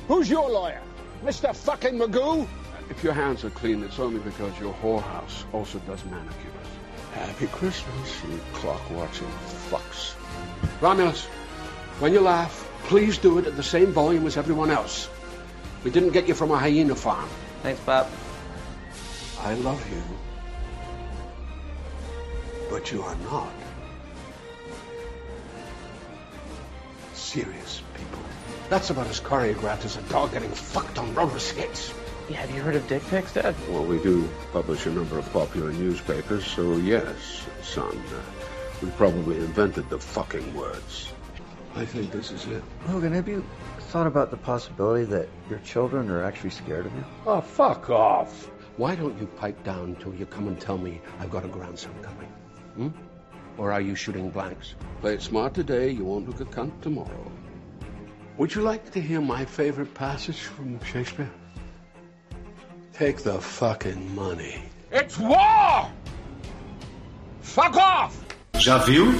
Who's your lawyer? Mr. fucking Magoo? If your hands are clean, it's only because your whorehouse also does manicures. Happy Christmas, you clock-watching fucks. Romulus, when you laugh, please do it at the same volume as everyone else. We didn't get you from a hyena farm. Thanks, Bob. I love you. But you are not. Serious people. That's about as choreographed as a dog getting fucked on roller skates. Yeah, have you heard of dick pics, Dad? Well, we do publish a number of popular newspapers, so yes, son. Uh, we probably invented the fucking words. I think this is it. Logan, have you thought about the possibility that your children are actually scared of you? Oh, fuck off. Why don't you pipe down until you come and tell me I've got a grandson coming? Hmm? Or are you shooting blanks? Play it smart today, you won't look a cunt tomorrow. Would you like to hear my favorite passage from Shakespeare? Take the fucking money. It's war! Fuck off! Já viu?